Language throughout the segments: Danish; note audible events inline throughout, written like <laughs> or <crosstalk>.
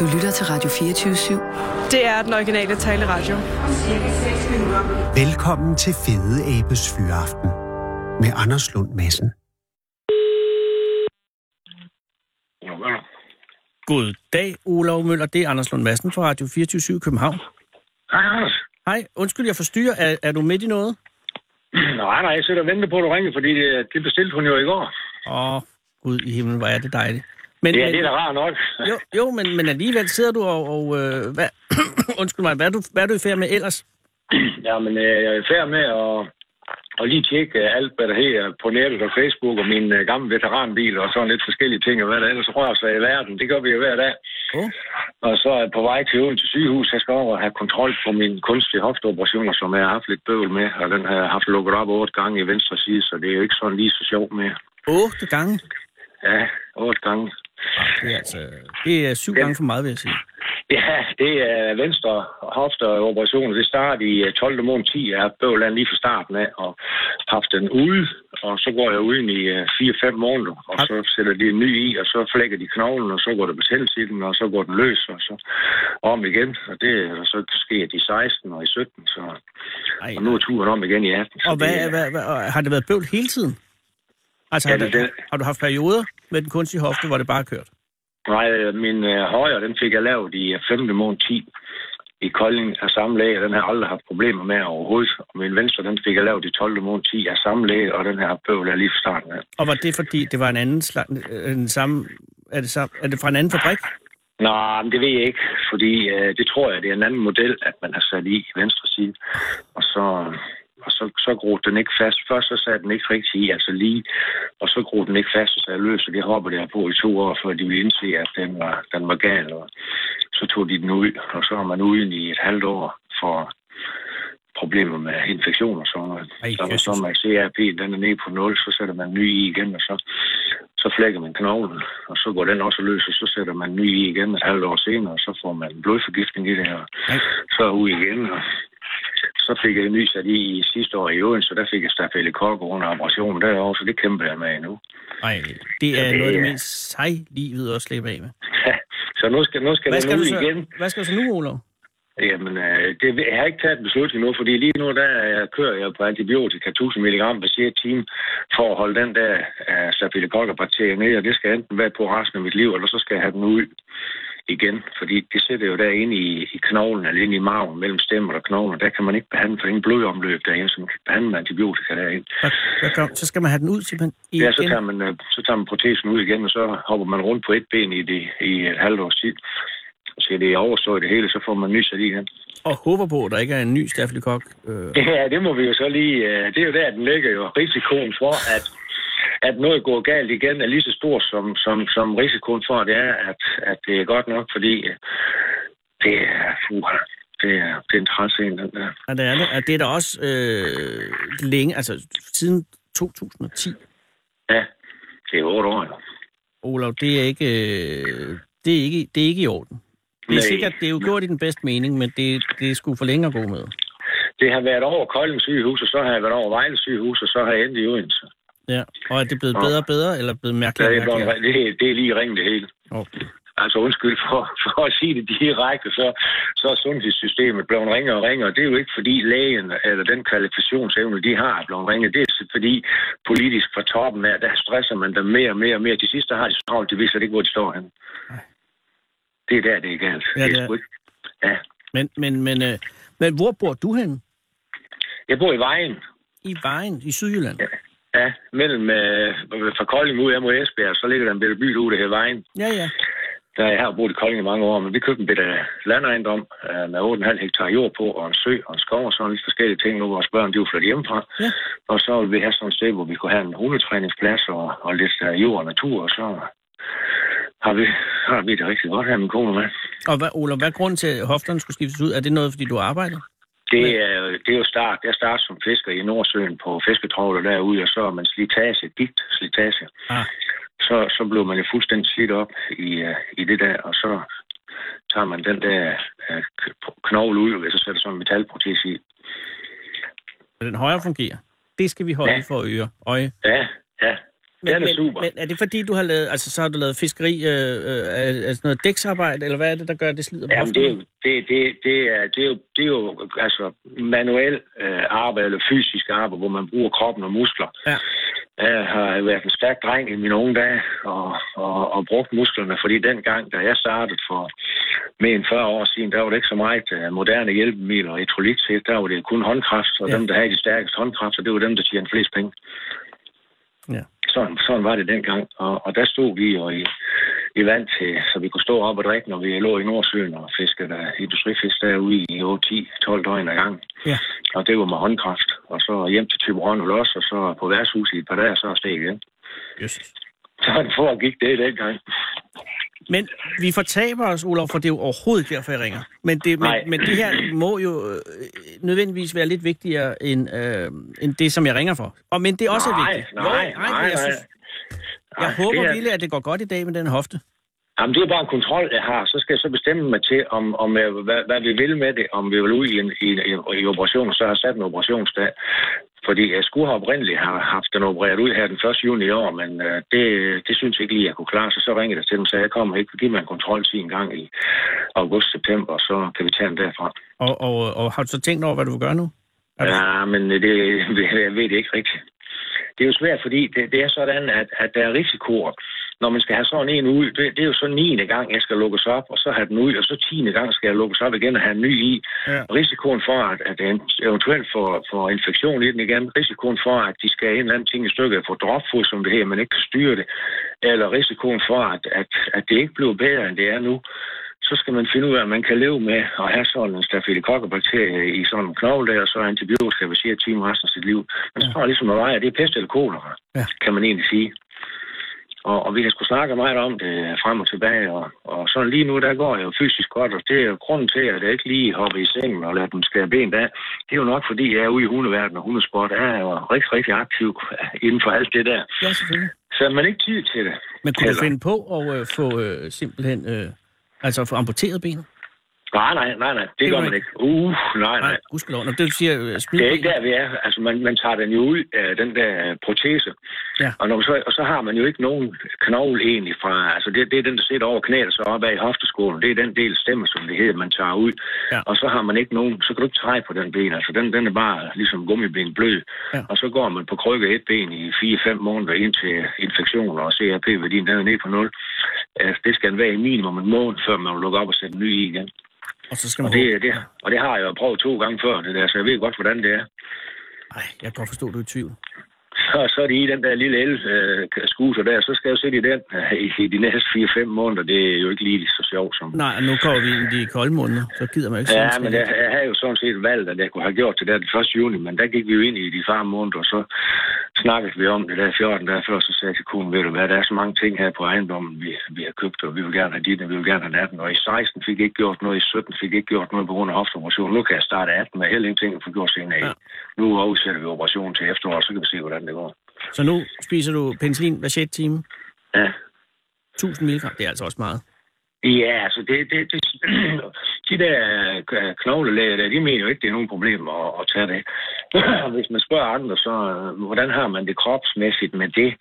Du lytter til Radio 24-7. Det er den originale taleradio. Velkommen til Fede Abes Fyraften med Anders Lund Madsen. God dag, Olav Møller. Det er Anders Lund Madsen fra Radio 24 København. Hej, Anders. Hej, undskyld, jeg forstyrrer. Er, er du midt i noget? Nej, nej, jeg sidder og venter på, at du ringer, fordi det, det bestilte hun jo i går. Åh, Gud i himlen, hvor er det dejligt. Men, Ja, men, det er da rart nok. jo, jo, men, men alligevel sidder du og... og øh, hvad, <coughs> undskyld mig, hvad er, du, hvad er du i færd med ellers? <clears throat> Ja, men øh, jeg er i færd med at, at lige tjekke øh, alt, hvad der her på nettet og Facebook og min øh, gamle veteranbil og sådan lidt forskellige ting, og hvad der ellers rører sig i verden. Det gør vi jo hver dag. Oh. Og så er jeg på vej til Odense sygehus. Jeg skal over og have kontrol på min kunstige hofteoperationer, som jeg har haft lidt bøvl med. Og den har jeg haft lukket op otte gange i venstre side, så det er jo ikke sådan lige så sjovt mere. Otte gange? Ja, otte gange. Det er, altså, det er syv gange for meget, vil jeg sige. Ja, det er venstre hofteoperation. Det starter i øh, 12. måned 10. Jeg har bøvlet lige fra starten af og haft den ude. Og så går jeg uden i øh, 4-5 måneder, og så sætter de en ny i, og så flækker de knoglen, og så går der betændelse i den, og så går den løs, og så om igen. Og, det, og så sker de 16 og i 17, så Ej, og nu er turen om igen i 18. så og hvad, det hvad, hvad, har det været bøvl hele tiden? Altså, Ja, har, det- du, det- har du haft perioder med den kunstige hofte, hvor det bare kørt? Nej, øh, min øh, højre, den fik jeg lavet i øh, 5. måned 10 i Kolding af samme læge, den har jeg aldrig haft problemer med overhovedet. Og min venstre, den fik jeg lavet i 12. måned 10 af samme læge, og den her bøvl er lige fra starten af. Og var det fordi, det var en anden slag, en samme, er det, sam, er det fra en anden fabrik? Nå, men det ved jeg ikke, fordi øh, det tror jeg, det er en anden model, at man har sat i venstre side. Og så, og så, så groede den ikke fast. Først så satte den ikke rigtig i, altså lige, og så groede den ikke fast, og så jeg løs, og det hoppede jeg på i to år, før de ville indse, at den var, den var gal. Og så tog de den ud, og så har man uden i et halvt år for problemer med infektioner og sådan noget. Ej, så når så man CRP, den er nede på 0, så sætter man ny i igen, og så, så flækker man knoglen, og så går den også løs, og så sætter man ny i igen et halvt år senere, og så får man blodforgiftning i det her. Så ud igen, og så fik jeg ny sat i, i sidste år i Odense, så der fik jeg stafylokokker under operationen derovre, så det kæmper jeg med endnu. Nej, det er det noget af det mest sej livet at slippe af med. så nu skal, nu skal Hvad den skal, ud så, igen. hvad skal du så nu, Olav? Jamen, øh, det, jeg har ikke taget en beslutning nu, fordi lige nu der øh, kører jeg på antibiotika 1000 mg per 6 time for at holde den der uh, staphylococcus-bakterie nede, og det skal enten være på resten af mit liv, eller så skal jeg have den ud igen, fordi det sidder jo derinde i, i knoglen, eller inde i maven, mellem stemmer og knoglen, der kan man ikke behandle, for ingen blodomløb derinde, så man kan behandle med antibiotika derinde. Gør, så skal man have den ud simpelthen igen? Ja, så tager, man, øh, så tager man protesen ud igen, og så hopper man rundt på et ben i, det, i et halvt års tid. Og så det er overstået det hele, så får man ny sat i igen. Og håber på, at der ikke er en ny stafylokok. Øh, <laughs> Ja, det må vi jo så lige... øh, Det er jo der, den ligger jo. Risikoen for, at, at noget går galt igen, er lige så stor som, som, som risikoen for, at det er, at, at det er godt nok, fordi øh, det er... Fuh, det er, det er en træls en, den der. og det er det. Og det er da også øh, længe, altså siden 2010. Ja, det er otte år. jo. Olav, det er ikke, øh, det er ikke, det er ikke i orden. Det er Nej. sikkert, det er jo gjort i den bedste mening, men det, det er sgu for længe at gå med. Det har været over Kolding sygehus, og så har jeg været over Vejle sygehus, og så har jeg endt i Odense. Ja. Og er det blevet bedre og bedre, eller blevet mærkeligt det, er blevet, det, er- det er lige ringe det hele. Okay. Altså undskyld for, for at sige det direkte, så, så er sundhedssystemet blevet ringere og ringere. Det er jo ikke fordi lægen eller den kvalifikationsevne, de har, er blevet ringet. Det er fordi politisk fra toppen af, der stresser man dem mere og mere og mere. Til sidst har de så travlt, de viser ikke, hvor de står henne. Nej. Det er der, det er galt. Ja, det det er. er sgu ikke. Ja. Men, men, men, øh, men hvor bor du hen? Jeg bor i Vejen. I Vejen, i Sydjylland? Ja. Ja, mellem øh, fra Kolding ud af mod Esbjerg, så ligger der en bitte by ude, hedder Vejen. Ja, ja. Der jeg har boet i Kolding i mange år, men vi købte en bitte landejendom øh, med 8,5 hektar jord på, og en sø og en skov og sådan lidt forskellige ting. Nu vores børn, de jo flyttet hjemmefra. Ja. Og så vil vi have sådan et sted, hvor vi kunne have en hundetræningsplads og, og lidt uh, jord og natur, og så har vi, har vi det rigtig godt her, min kone med. Og hvad, Olav, hvad er grunden til, at hofterne skulle skiftes ud? Er det noget, fordi du arbejder? Det er, det er jo start. Jeg startede som fisker i Nordsøen på fisketråler derude, og så er man slitage, gigt slitage. Ah. Så, så blev man jo fuldstændig slidt op i, uh, i det der, og så tager man den der uh, knogle ud, og så sætter sådan en metalprotese i. Den højre fungerer? Det skal vi holde ja. for øre. Øje. Ja, ja. Men, Den er men, super. Men er det fordi, du har lavet, altså så har du lavet fiskeri, øh, øh, altså noget dæksarbejde, eller hvad er det, der gør, det slider på Jamen, det, er jo- det, det, det, er, det, er jo, det er jo altså manuel øh, arbejde, eller fysisk arbejde, hvor man bruger kroppen og muskler. Ja. Jeg har været en stærk dreng i mine unge dage, og, og, og brugt musklerne, fordi dengang, da jeg startede for mere end 40 år siden, der var det ikke så meget uh, moderne hjælpemidler og elektrolyt. Der var det kun håndkraft, og Ja. dem, der havde de stærkeste håndkræfter, det var dem, der tjente flest penge. Ja. Sådan, sådan var det dengang, og, og der stod vi jo i, i vand til, så vi kunne stå op og drikke, når vi lå i Nordsøen og fiskede der industrifisk derude i 8, 10, 12 døgn ad gang. Ja. Og det var med håndkraft. Og så hjem til Tyberon og Los, og så på værtshus i et par dage, så steg igen. Jesus. <laughs> Sådan foregik det dengang. Men vi fortaber os, Olof, for det er jo overhovedet ikke derfor, jeg ringer. Men det, men, Nej. men det her må jo øh, nødvendigvis være lidt vigtigere end, øh, end det, som jeg ringer for. Og men det er også nej, vigtigt. nej, Jo, nej, men nej, jeg, nej. synes, jeg Nej, håber det er- virkelig, at det går godt i dag med den hofte. Jamen, det er bare en kontrol, jeg har. Så skal jeg så bestemme mig til, om, om jeg, hvad, hvad vi vil med det. Om vi vil ud i en i, i, i operation, så har jeg sat en operationsdag. Fordi jeg skulle have oprindeligt have haft den opereret ud her den 1. juni i år, men øh, det, det synes jeg ikke lige, jeg kunne klare. Så så ringede jeg til dem og sagde, jeg kommer ikke. Giv mig en kontrol til en gang i august-september, så kan vi tage den derfra. Og, og, og har du så tænkt over, hvad du vil gøre nu? Det- Ja, men det, jeg ved det ikke rigtigt. Det er jo svært, fordi det, det er sådan, at, at der er risikoer. Når man skal have sådan en ud, det, det er jo så 9. gang, jeg skal lukkes op, og så have den ud, og så 10. gang skal jeg lukkes op igen og have en ny i. Ja. Risikoen for, at, at eventuelt får, får infektion i den igen, risikoen for, at de skal have en eller anden ting i stykket, få dropfod, som det her, man ikke kan styre det, eller risikoen for, at, at, at det ikke bliver bedre, end det er nu, så skal man finde ud af, at man kan leve med at have sådan en staphylococcus-bakterie i sådan en knogle der, og så antibiotika ved sige time resten af sit liv. Men så er ligesom at veje, at det er pest eller kolera, Ja. kan man egentlig sige. Og, og vi har sgu snakket meget om det frem og tilbage, og, og sådan lige nu, der går jeg jo fysisk godt, og det er jo grunden til, at jeg ikke lige hopper i sengen og lader dem skære ben af. Det er jo nok, fordi jeg er ude i hundeverdenen og hundesport, er jo rigtig, rigtig aktiv inden for alt det der. Ja, selvfølgelig. Så man ikke tid til det. Men kunne du Heller. finde på at øh, få øh, simpelthen... Øh, altså få amputeret benet? Nej, nej, nej, nej, det, Det gør man ikke. ikke. Uh, nej, nej. Nej, gudskelov. Når det siger, smid Det er ikke der, vi er. Altså, man, man tager den jo ud af den der øh, protese. Ja. Og, når man så, og så har man jo ikke nogen knogle egentlig fra... Altså, det, det er den, der sidder over knæet og så op ad i hofteskålen. Det er den del stemme, som det hedder, man tager ud. Ja. Og så har man ikke nogen... Så kan du ikke træde på den ben. Altså, den, den er bare ligesom gummiben blød. Ja. Og så går man på krykke et ben i 4-5 måneder indtil infektioner og CRP-værdien, den er nede på 0. Altså, det skal være i minimum en måned, før man vil lukke op og sætte en ny i igen. Og så skal man Og det, det, og det har jeg jo prøvet to gange før, det der, så jeg ved godt, hvordan det er. Nej, jeg kan godt forstå, at du er i tvivl. Så, så er de i den der lille el-scooter der, så skal jeg jo sætte i den øh, i, i de næste 4-5 måneder. Det er jo ikke lige så sjovt som... Nej, nu kommer vi ind i de kolde måneder, så gider man ikke Ja, men jeg, jeg havde jo sådan set valgt, at jeg kunne have gjort det der den 1. juni, men der gik vi jo ind i de farme måneder, og så snakkede vi om det der 14 dage før, så sagde jeg til konen, ved du hvad, der er så mange ting her på ejendommen, vi, vi har købt, og vi vil gerne have dit, og vi vil gerne have natten, og i 16 fik ikke gjort noget, i 17 fik ikke gjort noget på grund af hofteoperation. Nu kan jeg starte 18 med heller ingenting at få gjort senere. Ja. Nu afsætter vi operationen til efteråret, så kan vi se, hvordan det går. Så nu spiser du penicillin hver 6 time. Ja. 1000 mg, det er altså også meget. Ja, altså det, det, det, <clears throat> de der øh, knoglelæger der, de mener jo ikke, det er nogen problem at, at tage det. <coughs> Hvis man spørger andre, så øh, hvordan har man det kropsmæssigt med det?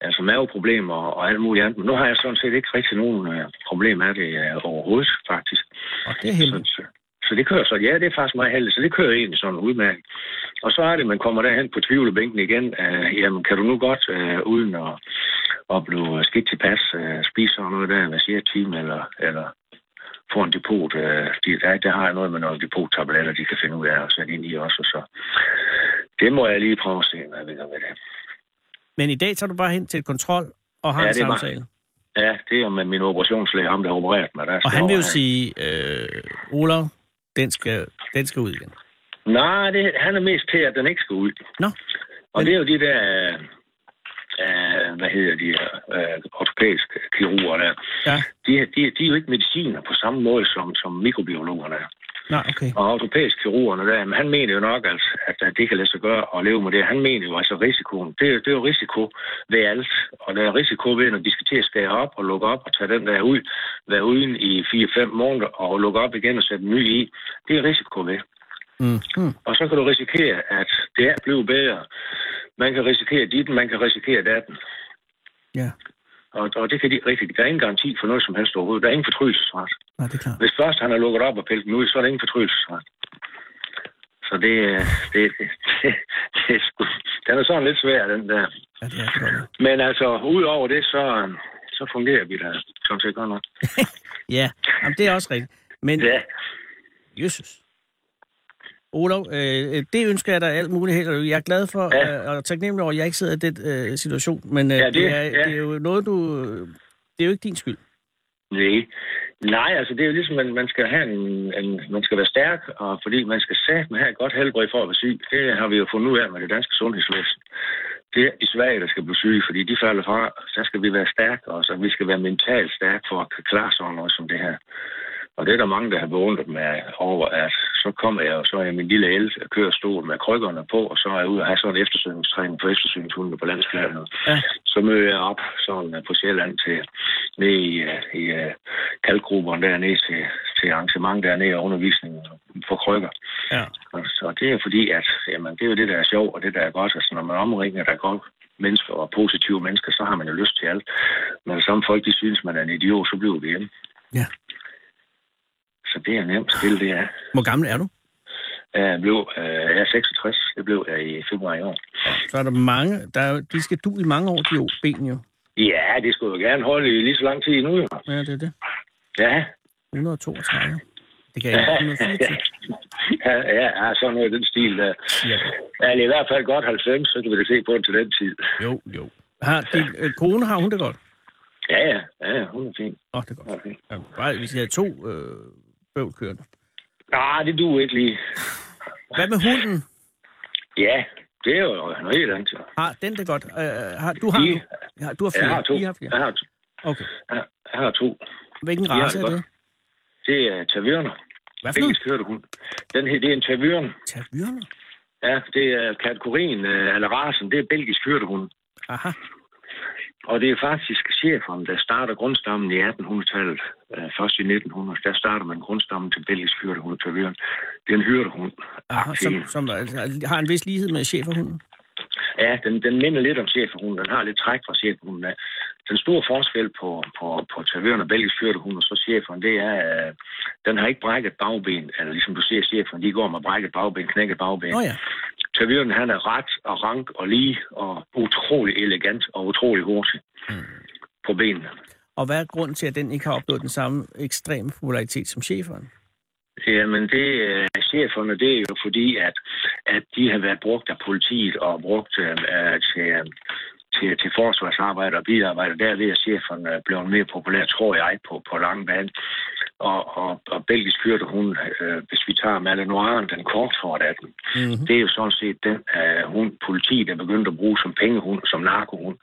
Altså maveproblemer og alt muligt andet. Men nu har jeg sådan set ikke rigtig nogen øh, problem af det øh, overhovedet, faktisk. Og det er Så, heldigt. så, så det kører så, ja, det er faktisk meget heldigt, så det kører egentlig sådan udmærket. Og så er det, man kommer derhen på tvivlebænken igen. Øh, jamen, kan du nu godt, øh, uden at, at blive skidt tilpas, øh, spise sådan noget der, hvad siger time, eller, eller få en depot. Øh, de, der, der har jeg noget med nogle depot-tabletter, de kan finde ud af at sætte ind i også. og Så det må jeg lige prøve at se, hvad vi gør med det. Men i dag tager du bare hen til et kontrol og har Ja, en er bare- samtale. Ja, det er med min operationslæge, ham der har opereret mig. Der Og han vil jo sige, øh, Olav, den skal, den skal ud igen. Nej, det, han er mest til, at den ikke skal ud. Nå, Og det er jo de der, øh, hvad hedder de, øh, ortopædiske kirurger der. ja. De, de, de er jo ikke mediciner på samme måde som, som mikrobiologerne er. Nej, okay. Og ortopædisk kirurgerne der, men han mener jo nok, altså, at, at det kan lade sig gøre at leve med det. Han mener jo altså risikoen. Det, er- det er jo risiko ved alt. Og der er risiko ved, når de skal til at skære op og lukke op og tage den der ud, være uden i 4-5 måneder og lukke op igen og sætte en ny i. Det er risiko ved. Mm. Og så kan du risikere, at det er blevet bedre. Man kan risikere dit, man kan risikere datten. Ja, Og, og det kan de ikke rigtigt. Der er ingen garanti for noget som helst overhovedet. Der er ingen fortrydelsesret. nej, det er klart. Hvis først han har lukket op og pillet den ud, så er der ingen fortrydelsesret. Så det, det, det, det, det er sgu, den er sådan lidt svær, den der. Ja, det er det godt. Men altså, udover det, så, så fungerer vi da sådan set godt nok. <laughs> Ja, jamen, det er også rigtigt. Men, Ja, Jesus. Olof, øh, det ønsker jeg dig alt muligt held. Jeg er glad for, Ja. øh, og taknemmelig over, at jeg ikke sidder i den øh, situation. Men øh, Ja, det- det, er, ja. det er jo noget, du... Det er jo ikke din skyld. nej. Nej, altså det er jo ligesom, man, man skal have en, en, man skal være stærk, og fordi man skal satme have et godt helbred for at være syg. Det har vi jo fundet ud af med det danske sundhedsvæsen. Det er de svage, der skal blive syge, fordi de falder fra. Så skal vi være stærke, og så vi skal være mentalt stærke for at kunne klare sådan noget som det her. Og det er der mange, der har beundret mig over, at så kommer jeg, og så er jeg min lille el kørestol med krykkerne på, og så er jeg ude og have sådan en eftersøgningstræning på eftersøgningshunde på landsplan. Ja. Så møder jeg op sådan øh, på Sjælland til nede i, øh, i uh, kaldgrupperne dernede til, til arrangement dernede og undervisning for krykker. Ja. Og så det er fordi, at jamen, det er jo det, der er sjovt, og det, der er godt. Altså, når man omringer, der går mennesker og positive mennesker, så har man jo lyst til alt. Men samme folk, de synes, man er en idiot, så bliver vi hjemme. Ja. Så det er nemt spil, det er. Hvor gammel er du? Jeg blev, øh, jeg er 66, det blev jeg i februar i år. Så er der mange... Der er, jo- de skal du i mange år, de jo ben jo. Ja, det skulle jeg gerne holde i lige så lang tid endnu. jo. Ja, det er det. Ja, 132. Det kan jeg ikke. <laughs> 124. ja, ja, ja, sådan noget den stil. Der. Ja. Ja, det er i hvert fald godt 90, så kan vi da se på det til den tid. Jo, jo. Har din øh, kone, har hun det godt? Ja, ja, ja, hun er fin. Åh, oh, det er godt. Okay. Ja, bare, hvis jeg havde to øh, bøvl kørende. Nej, det duer ikke lige. Hvad med hunden? Ja, det er jo noget helt andet. Har den det godt? Øh, har, du har, nu- ja, du har flere. Jeg har to. I har flere. Jeg har to. Okay. Jeg, jeg har to. Hvilken race er det? Det er tavørner. Hvad for? Engelsk hørte hun. Den her, det er en tavørn. Tavyrner? Ja, det er kategorien, øh, eller rasen, det er belgisk hyrdehund. Aha. Og det er faktisk cheferen, der starter grundstammen i 1800-tallet. Øh, først i 1900, der starter man grundstammen til belgisk hyrdehund. Det er en hyrdehund. Aha som, som altså, har en vis lighed med cheferhunden. Ja, den, den minder lidt om cheferhunden. Den har lidt træk fra cheferhunden. Den store forskel på, på, på tavørn og belgisk hyrdehund og så cheferen, det er, at den har ikke brækket bagben. Eller ligesom du ser cheferen, de går med brækket bagben, knækket bagben. Nå ja. Tavøren, han er ret og rank og lige og utrolig elegant og utrolig hurtig Mm. på benene. Og hvad er grunden til, at den ikke har opnået den samme ekstreme popularitet som cheferen? Jamen, det øh, cheferne, det er jo fordi, at, at de har været brugt af politiet og brugt øh, til, øh, til, til forsvarsarbejde og bilarbejde. Derved er cheferne øh, blevet mere populær, tror jeg, på, på lang bane. Og, og, og belgisk hørte hun, øh, hvis vi tager Malinoisen, den korthårde af den, Mm-hmm. det er jo sådan set den øh, hun, politiet er begyndt at bruge som pengehund, som narkohund.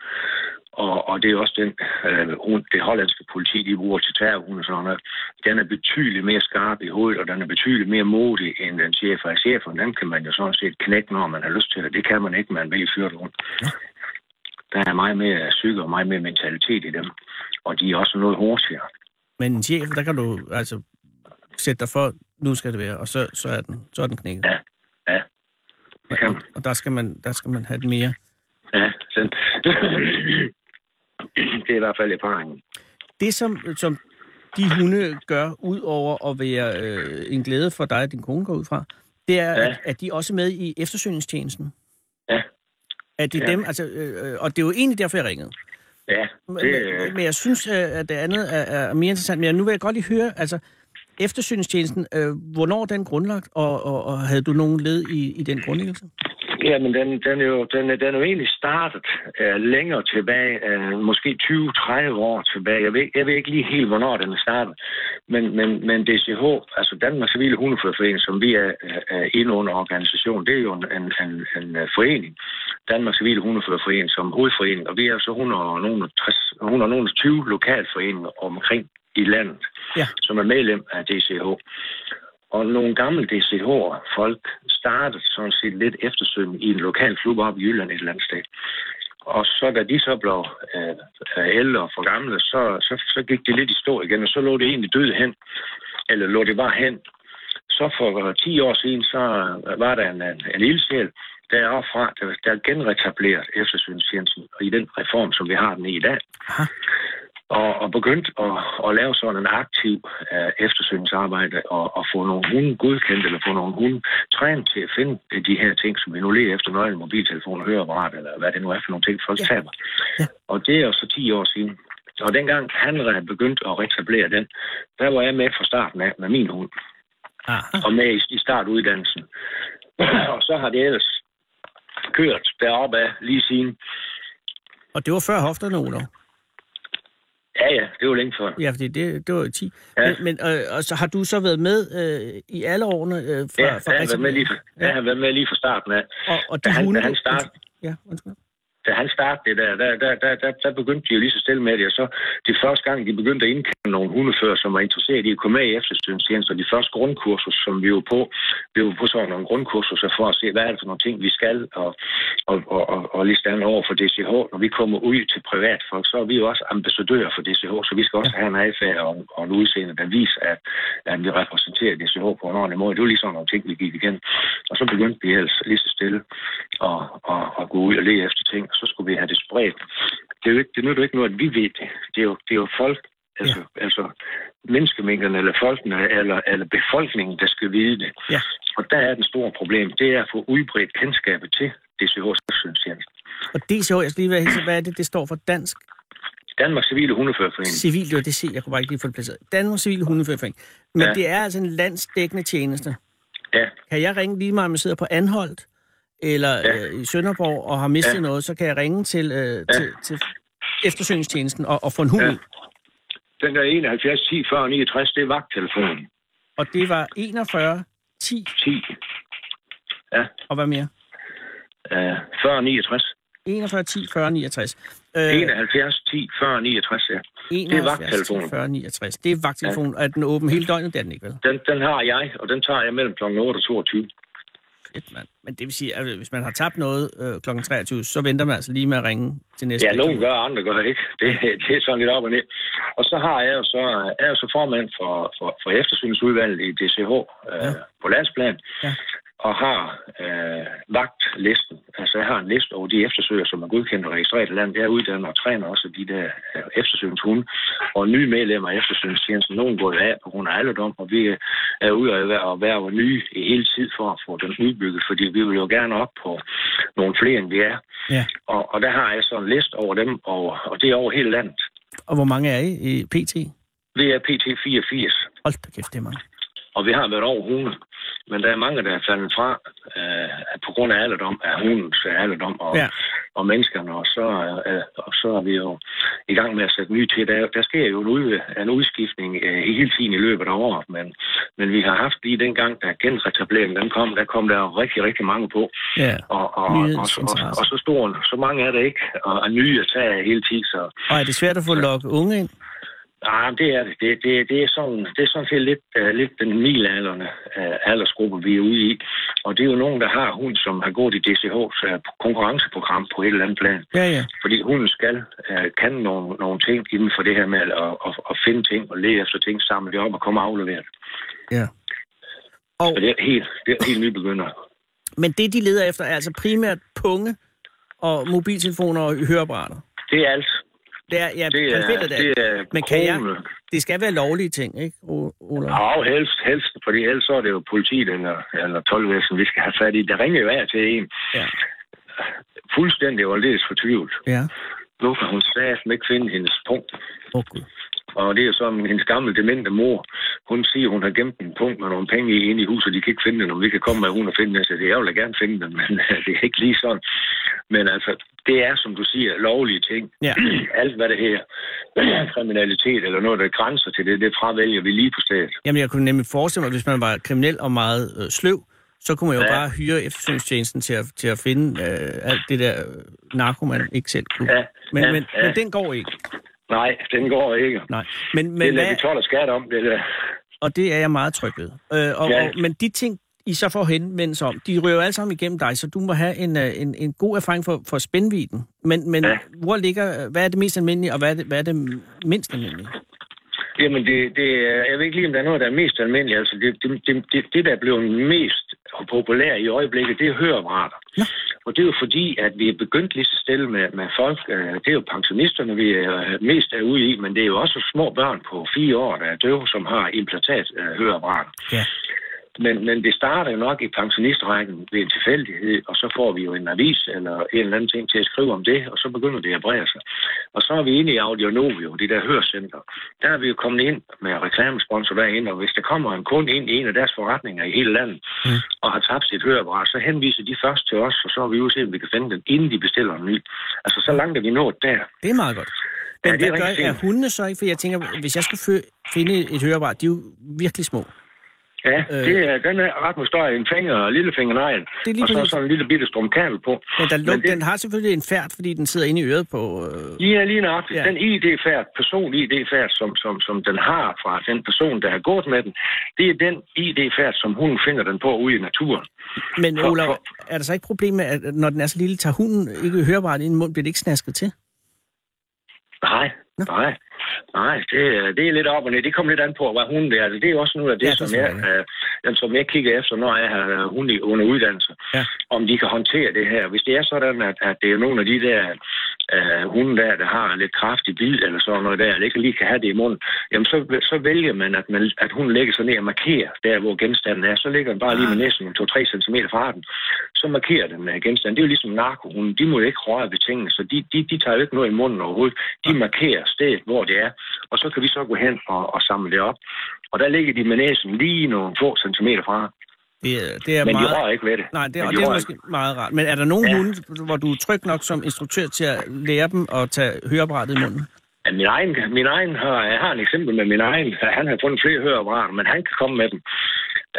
Og, og det er også den, øh, det hollandske politi, de bruger til terrorhund og sådan noget. Den er betydeligt mere skarp i hovedet, og den er betydeligt mere modig end den chefer af chefen. Den kan man jo sådan set knække, når man har lyst til det. Det kan man ikke med en vældig fyrt hund. Der er meget mere psyke og meget mere mentalitet i dem. Og de er også noget hurtigere. Men en chef, der kan du altså sætte dig for, nu skal det være, og så, så, er, den, så er den knækket. Ja, ja. Det kan Og, man. og der, skal man, der skal man have det mere. Ja, sådan. det er i hvert fald erfaringen. Det, som, som de hunde gør, ud over at være øh, en glæde for dig og din kone går ud fra, det er, Ja. at, at de også med i eftersøgningstjenesten. At det er Ja. dem, altså, øh, øh, og det er jo egentlig derfor, jeg ringede. Ja, det, men, men jeg synes, øh, at det andet er, er mere interessant. Men nu vil jeg godt lige høre, altså, eftersøgningstjenesten, øh, hvornår er den grundlagt, og, og, og havde du nogen led i, i den grundlæggelse? Jamen, den, den, er jo, den, er, den er jo egentlig startet uh, længere tilbage, uh, måske 20-30 år tilbage. Jeg ved, jeg ved ikke lige helt, hvornår den er startet. Men, men, men DCH, altså Danmarks Civile Hundeførerforening, som vi er, er inde under organisation, det er jo en, en, en, en øh, forening. Danmarks Civile Hundeførerforening som hovedforening, og vi er så 160, 120 lokalforeninger omkring i landet, Ja. som er medlem af DCH. Og nogle gamle DCH-folk startede sådan set lidt eftersøgning i en lokal klub op i Jylland et eller andet sted. Og så da de så blev øh, ældre og for gamle, så, så, så gik det lidt i stå igen, og så lå det egentlig død hen. Eller lå det bare hen. så for øh, 10 år siden, så øh, var der en, en, en ildsjæl deroppe fra, der, der genretableret eftersynstjenesten i den reform, som vi har den i i dag. Aha. Og, og begyndt at, at lave sådan en aktiv uh, eftersøgningsarbejde og, og få nogle hunde godkendt, eller få nogle hunde trænet til at finde de her ting, som vi nu leder efter nøglen, mobiltelefon, høreapparat, eller hvad det nu er for nogle ting, folk Ja. taber. Ja. Og det er jo så 10 år siden. Og dengang han re- begyndte at retablere den, der var jeg med fra starten af med min hund, Aha. og med i, i startuddannelsen. <clears throat> og så har det ellers kørt deroppe af lige siden. Og det var før hofterne, Olof. Ja, ja, det var længe før. Ja, fordi det, det var 10. Ja. Men, men øh, og så har du så været med øh, i alle årene øh, fra, Ja, fra jeg har været med lige fra, Ja. jeg har været med lige fra starten af. Og, og Da han- hunde... da han startede- Ja, undskyld da han startede det der, der, der, der, der, der begyndte de jo lige så stille med det, og så de første gang, de begyndte at indkalde nogle hundefører, som var interesseret i at komme med i efterstødningstjenester, de første grundkursus, som vi var på, vi var på sådan nogle grundkurser for at se, hvad er det for nogle ting, vi skal, og, og, og, og, og lige stande over for DCH. Når vi kommer ud til privatfolk, så er vi jo også ambassadører for DCH, så vi skal også have en adfærd og, og en udseende, der viser, at, at vi repræsenterer DCH på en ordentlig måde. Det var lige sådan nogle ting, vi gik igen. Og så begyndte vi ellers lige så stille at, at, at gå ud og lede efter ting, så skulle vi have det spredt. Det, er jo ikke, det nytter jo ikke noget, at vi ved det. Det er jo, det er jo folk, altså, ja. altså menneskemængderne, eller folkene, eller, eller befolkningen, der skal vide det. Ja. Og der er den store problem, det er at få udbredt kendskabet til DCH's eftersynstjeneste. Og DCH, jeg skal lige være helt hvad er det, det står for Dansk Danmarks Civile Hundeførerforening. Civil, var det, se, jeg kunne bare ikke lige få det placeret. Dansk Civil Hundeføring. Men ja. Ja. det er altså en landsdækkende tjeneste. Ja, Kan jeg ringe lige meget, om jeg sidder på Anholdt, eller ja. Øh, i Sønderborg, og har mistet ja. Noget, så kan jeg ringe til, øh, ja. til, til eftersøgningstjenesten og, og få en hund Ja. den der 71 10 40 69, det er vagttelefonen. Og det var 41, 10, 10. Ja, og hvad mere? øh, 40 69. 41, 10, 40, 69. Øh, 71 10 40 69, ja. 71, vagttelefonen. 10, 40, 69. Det er vagttelefonen, ja. er den åben hele døgnet? Det er den ikke, vel? Den, den har jeg, og den tager jeg mellem kl. 8 og 22. Fedt, mand. Men det vil sige, at hvis man har tabt noget øh, kl. 23, så venter man altså lige med at ringe til næste. Ja, nogen gør, andre gør ikke. Det, det er sådan lidt op og ned. Og så har jeg jo så, er jeg jo så formand for, for, for eftersynsudvalget i DCH øh, ja. på landsplan. Ja. Og har øh, vagtlisten. Altså jeg har en liste over de eftersøgere, som er godkendt og registreret i landet. Jeg uddanner og træner også de der øh, eftersøgningshunde. Og nye medlemmer af eftersøgningstjenesten, nogen går af på grund af alderdom, og vi er ude at være, at være nye i hele tid for at få den udbygget, fordi vi vil jo gerne op på nogle flere, end vi er. Ja. Og, og der har jeg så en liste over dem, og, og det er over hele landet. Og hvor mange er I i PT? Vi er PT 84, Hold da kæft, det er mange. og vi har været over 100. Men der er mange, der er faldet fra øh, på grund af alderdom, af hundens alderdom og, Ja. og menneskerne. Og så, øh, og så er vi jo i gang med at sætte nye til. Der, der sker jo en, ud, en udskiftning øh, hele tiden i løbet af året, men, men vi har haft lige dengang, da genretableringen den kom, der kom der rigtig, rigtig mange på. Ja. Og, og, og, og, Nyhedsinteresse. og, så stor, så mange er der ikke, og, og nye at tage hele tiden. Så, Og er det svært at få lukket unge ind? Nej, det er det. Det, det, det er sådan, det er sådan set lidt, uh, lidt den middelalderne uh, aldersgruppe, vi er ude i. Og det er jo nogen, der har hund, som har gået i DCH's uh, konkurrenceprogram på et eller andet plan. Ja, ja. Fordi hunden skal, uh, kan nogle, nogle ting inden for det her med at, at, at finde ting og lede efter ting, samle det op og komme og aflevere det. ja. Og, Så det er helt, det er helt nybegynder. men det, de leder efter, er altså primært punge og mobiltelefoner og høreapparater. Det er alt. Det er, ja, Det er, er, det er Men kan jeg- krone. det skal være lovlige ting, ikke, O- Olav? Ja, helst, helst, fordi ellers er det jo politiet eller, eller tolvvæsen, vi skal have fat i. Der ringer jo af til en. Ja. Fuldstændig og aldeles fortvivlet. Ja. Nu kan hun satme ikke finde hendes punkt. Åh, oh, Gud. Og det er så hendes gamle demente mor. Hun siger, hun har gemt en punkt med nogle penge inde i huset, de kan ikke finde den, og vi kan komme med hun og finde den. Så det, jeg vil da gerne finde den, <laughs> men det er ikke lige sådan. Men altså, det er, som du siger, lovlige ting. Ja. <clears throat> Alt, hvad det her <clears throat> kriminalitet eller noget, der grænser til det, det fravælger vi lige på stedet. Jamen, jeg kunne nemlig forestille mig, at hvis man var kriminel og meget øh, sløv, så kunne man jo ja. Ja. bare hyre eftersøgningstjenesten til at, til at finde øh, alt det der øh, narko, man ikke selv kunne. Ja, men, ja, men, ja. men den går ikke. Nej, den går ikke. Nej. Men, Men det lader hvad, vi 12 skat om, det der. og det er jeg meget tryg ved. Øh, og, Ja. og, men de ting, I så får henvendelse om, de ryger jo alle sammen igennem dig, så du må have en, øh, en, en god erfaring for, for spændviden. Men, men ja. Hvor ligger, hvad er det mest almindelige, og hvad er det, hvad er det mindst almindelige? Jamen, det, det, er- jeg ved ikke lige, om der er noget, der er mest almindeligt. Altså, det, det, det, det, det der er blevet mest populært i øjeblikket, det er høreapparater. Nå. Og det er jo fordi, at vi er begyndt lige så stille med, med folk. øh, Det er jo pensionisterne, vi er mest er ude i, men det er jo også små børn på fire år, der er døve, som har implantat øh, høreapparater. Ja. Men, men det starter jo nok i pensionistrækken ved en tilfældighed, og så får vi jo en avis eller en eller anden ting til at skrive om det, og så begynder det at brede sig. Og så er vi inde i Audionovio, det der hørecenter. Der er vi jo kommet ind med reklamesponsor derinde, og hvis der kommer en kunde ind i en af deres forretninger i hele landet, Mm. og har tabt sit høreapparat, så henviser de først til os, og så er vi ude se, om vi kan finde den, inden de bestiller en ny. Altså, så langt er vi nået der. Det er meget godt. Men Ja, det er hvad gør er hundene så ikke? For jeg tænker, hvis jeg skulle finde et høreapparat, de er jo virkelig små. Ja, Øh. det er, den er ret med større en finger og lillefingernegl, Det er lige og så sådan en lille bitte strum kabel på. Men, der Men luk, det- den har selvfølgelig en færd, fordi den sidder inde i øret på... Øh... Ja, lige nok. Ja. Den ID-færd, person-ID-færd, som, som, som den har fra den person, der har gået med den, det er den ID-færd, som hun finder den på ude i naturen. Men For- Olav, for- er der så ikke problem med, at når den er så lille, tager hunden ikke høreapparatet ind i munden, bliver det ikke snasket til? Nej, Nå. nej. Nej, det, er- det er lidt op og ned. Det kommer lidt an på, hvad hun er. Det er også noget af det, Ja, det som, jeg, øh, som jeg kigger efter, når jeg har øh, hunde under uddannelse. Ja. Om de kan håndtere det her. Hvis det er sådan, at, at det er nogle af de der øh, hunde der, der har lidt kraftig bid eller sådan noget der, eller ikke lige kan have det i munden, jamen så, så vælger man, at, man, at hun lægger sig ned og markerer der, hvor genstanden er. Så ligger den bare lige med næsten 2-3 cm fra den. Så markerer den med genstanden. Det er jo ligesom narkohunden. De må jo ikke røre ved tingene, så de, de, de tager jo ikke noget i munden overhovedet. De markerer stedet, hvor det er, og så kan vi så gå hen og, og samle det op. Og der ligger de med næsen lige nogle få centimeter fra. Det, det er Men de meget... rører ikke ved det. Nej, det, Men og de det er måske meget rart. Men er der nogen ja. Hunde, hvor du er tryg nok som instruktør til at lære dem at tage høreapparatet i munden? Ja, min egen, min egen har, jeg har en eksempel med min egen. Han har fundet flere høreapparater, men han kan komme med dem.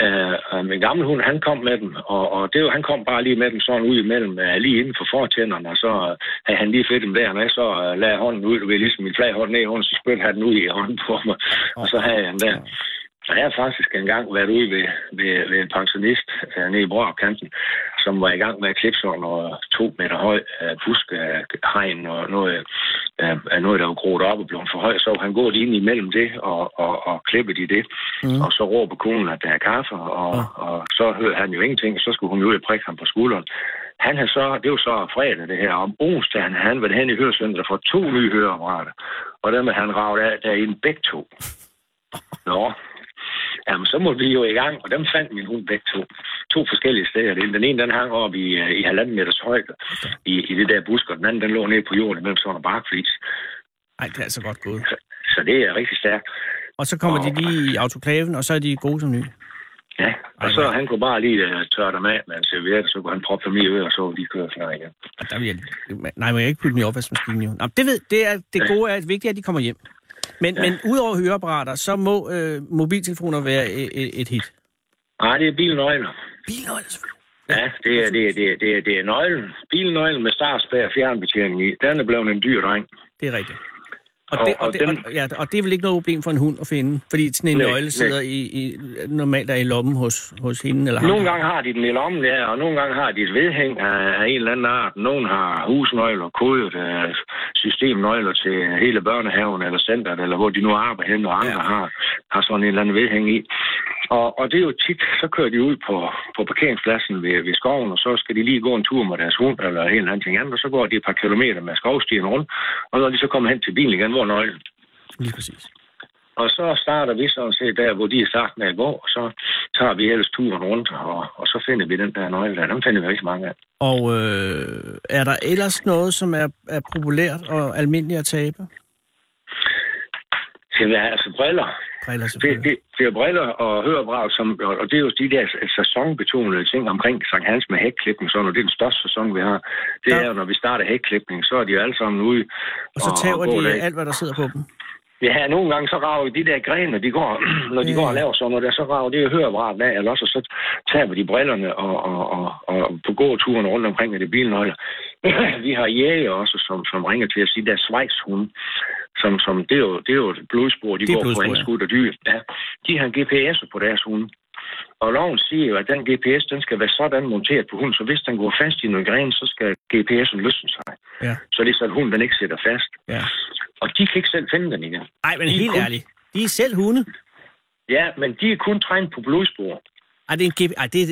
Uh, min gamle hund, han kom med dem, og, og det var, han kom bare lige med dem sådan ud imellem, uh, lige inden for fortænderne, og så uh, havde han lige fedt dem der, med, så uh, lagde hånden ud, du ved, ligesom min flag hånd ned i hånden, så spytte han den ud i hånden på mig, og så havde jeg den der. Så jeg har faktisk engang været ude ved, ved, ved en pensionist uh, nede i Brørup-kanten, som var i gang med at klippe sådan noget to meter høj uh, buskehegn og noget, af noget, der var groet op og blevet for højt. Så han gået ind imellem det og, og, og klippet i det. Mm. Og så råber konen, at der er kaffe, og, Ja. og så hører han jo ingenting. Så skulle hun jo ud og prikke ham på skulderen. Han har så, det var så fredag det her, om onsdagen han været hen i hørecenteret for to nye høreapparater. Og dem er han ravet af derinde begge to. <laughs> Nå, Jamen, så må vi jo i gang, og dem fandt min hund begge to. To forskellige steder. Den ene, den hang op i, øh, i halvanden meters højde i, i det der busk, og den anden, den lå nede på jorden mellem sådan en barkflis. Nej, det er altså godt gået. Så det er rigtig stærkt. Og så kommer de lige i autoklaven, og så er de gode som nye. Ja, og Ej, så han kunne bare lige uh, tørre dem af med en serviette, så kunne han proppe dem i øret, og så de køre klar igen. Og der vil jeg, nej, må jeg ikke putte dem i opvaskemaskinen jo. Nå, det, ved, det, er, det gode er, at vigtigt er, at de kommer hjem. Men, ja. men udover høreapparater, så må øh, mobiltelefoner være et, et, et hit. Nej, det er bilnøgler. Bilnøgler selvfølgelig. Ja, det er, det, er, det, er, det, er, det er nøglen. Bilnøglen med startspær fjernbetjening i. Den er blevet en dyr dreng. Det er rigtigt. Og, Og- det, og, og det, den- og, ja, og det er vel ikke noget problem for en hund at finde, fordi sådan en Nej, nøgle nej. sidder i, i, normalt er i lommen hos, hos hende eller ham. Nogle gange har de den i lommen, ja, og nogle gange har de et vedhæng af, af en eller anden art. Nogle har husnøgler, kodet uh, systemnøgler til hele børnehaven eller centret, eller hvor de nu arbejder hen, og andre ja. har, har sådan en eller anden vedhæng i. Og, og det er jo tit, så kører de ud på, på parkeringspladsen ved, ved skoven, og så skal de lige gå en tur med deres hund eller en eller anden ting andet, og så går de et par kilometer med skovstien rundt, og når de så kommer hen til bilen igen, hvor er nøglen? Lige præcis. Og så starter vi sådan set der, hvor de er startet med gå, og så tager vi ellers turen rundt, og, og så finder vi den der nøgle der. Dem finder vi rigtig mange af. Og øh, er der ellers noget, som er, er populært og almindeligt at tabe? At altså briller. Briller Det, selvfølgelig. det, det er briller og hørebrag, som, og og det er jo de der sæsonbetonede ting omkring Sankt Hans med hækklipning, sådan, og det er den største sæson, vi har. Det Ja. er jo, når vi starter hækklipning, så er de jo alle sammen ude. Og så tager de alt, hvad der sidder på dem. Ja, nogle gange så rager de der grene, de går, <clears throat> når de Ja. går og laver sådan noget der, så rager det jo høreapparatet af, eller også så taber de brillerne og, og, og, og på gåturen rundt omkring med det bilnøgler. <clears throat> Vi har jæger også, som, som ringer til at sige, der er svejshunde, som, som det, er jo, det er jo blodspor, de Det er går blodspor, på anskudt og dyr. Ja. De har GPS'er på deres hunde. Og loven siger jo, at den GPS, den skal være sådan monteret på hunden, så hvis den går fast i noget gren, så skal GPS'en løsne sig. Ja. Så det er så, at hunden den ikke sætter fast. ja. Og de kan ikke selv finde den igen. Ej, men De helt kun- ærligt. De er selv hunde. Ja, men de er kun trænet på blodspor. Ej, det er en GB... Ej, det er,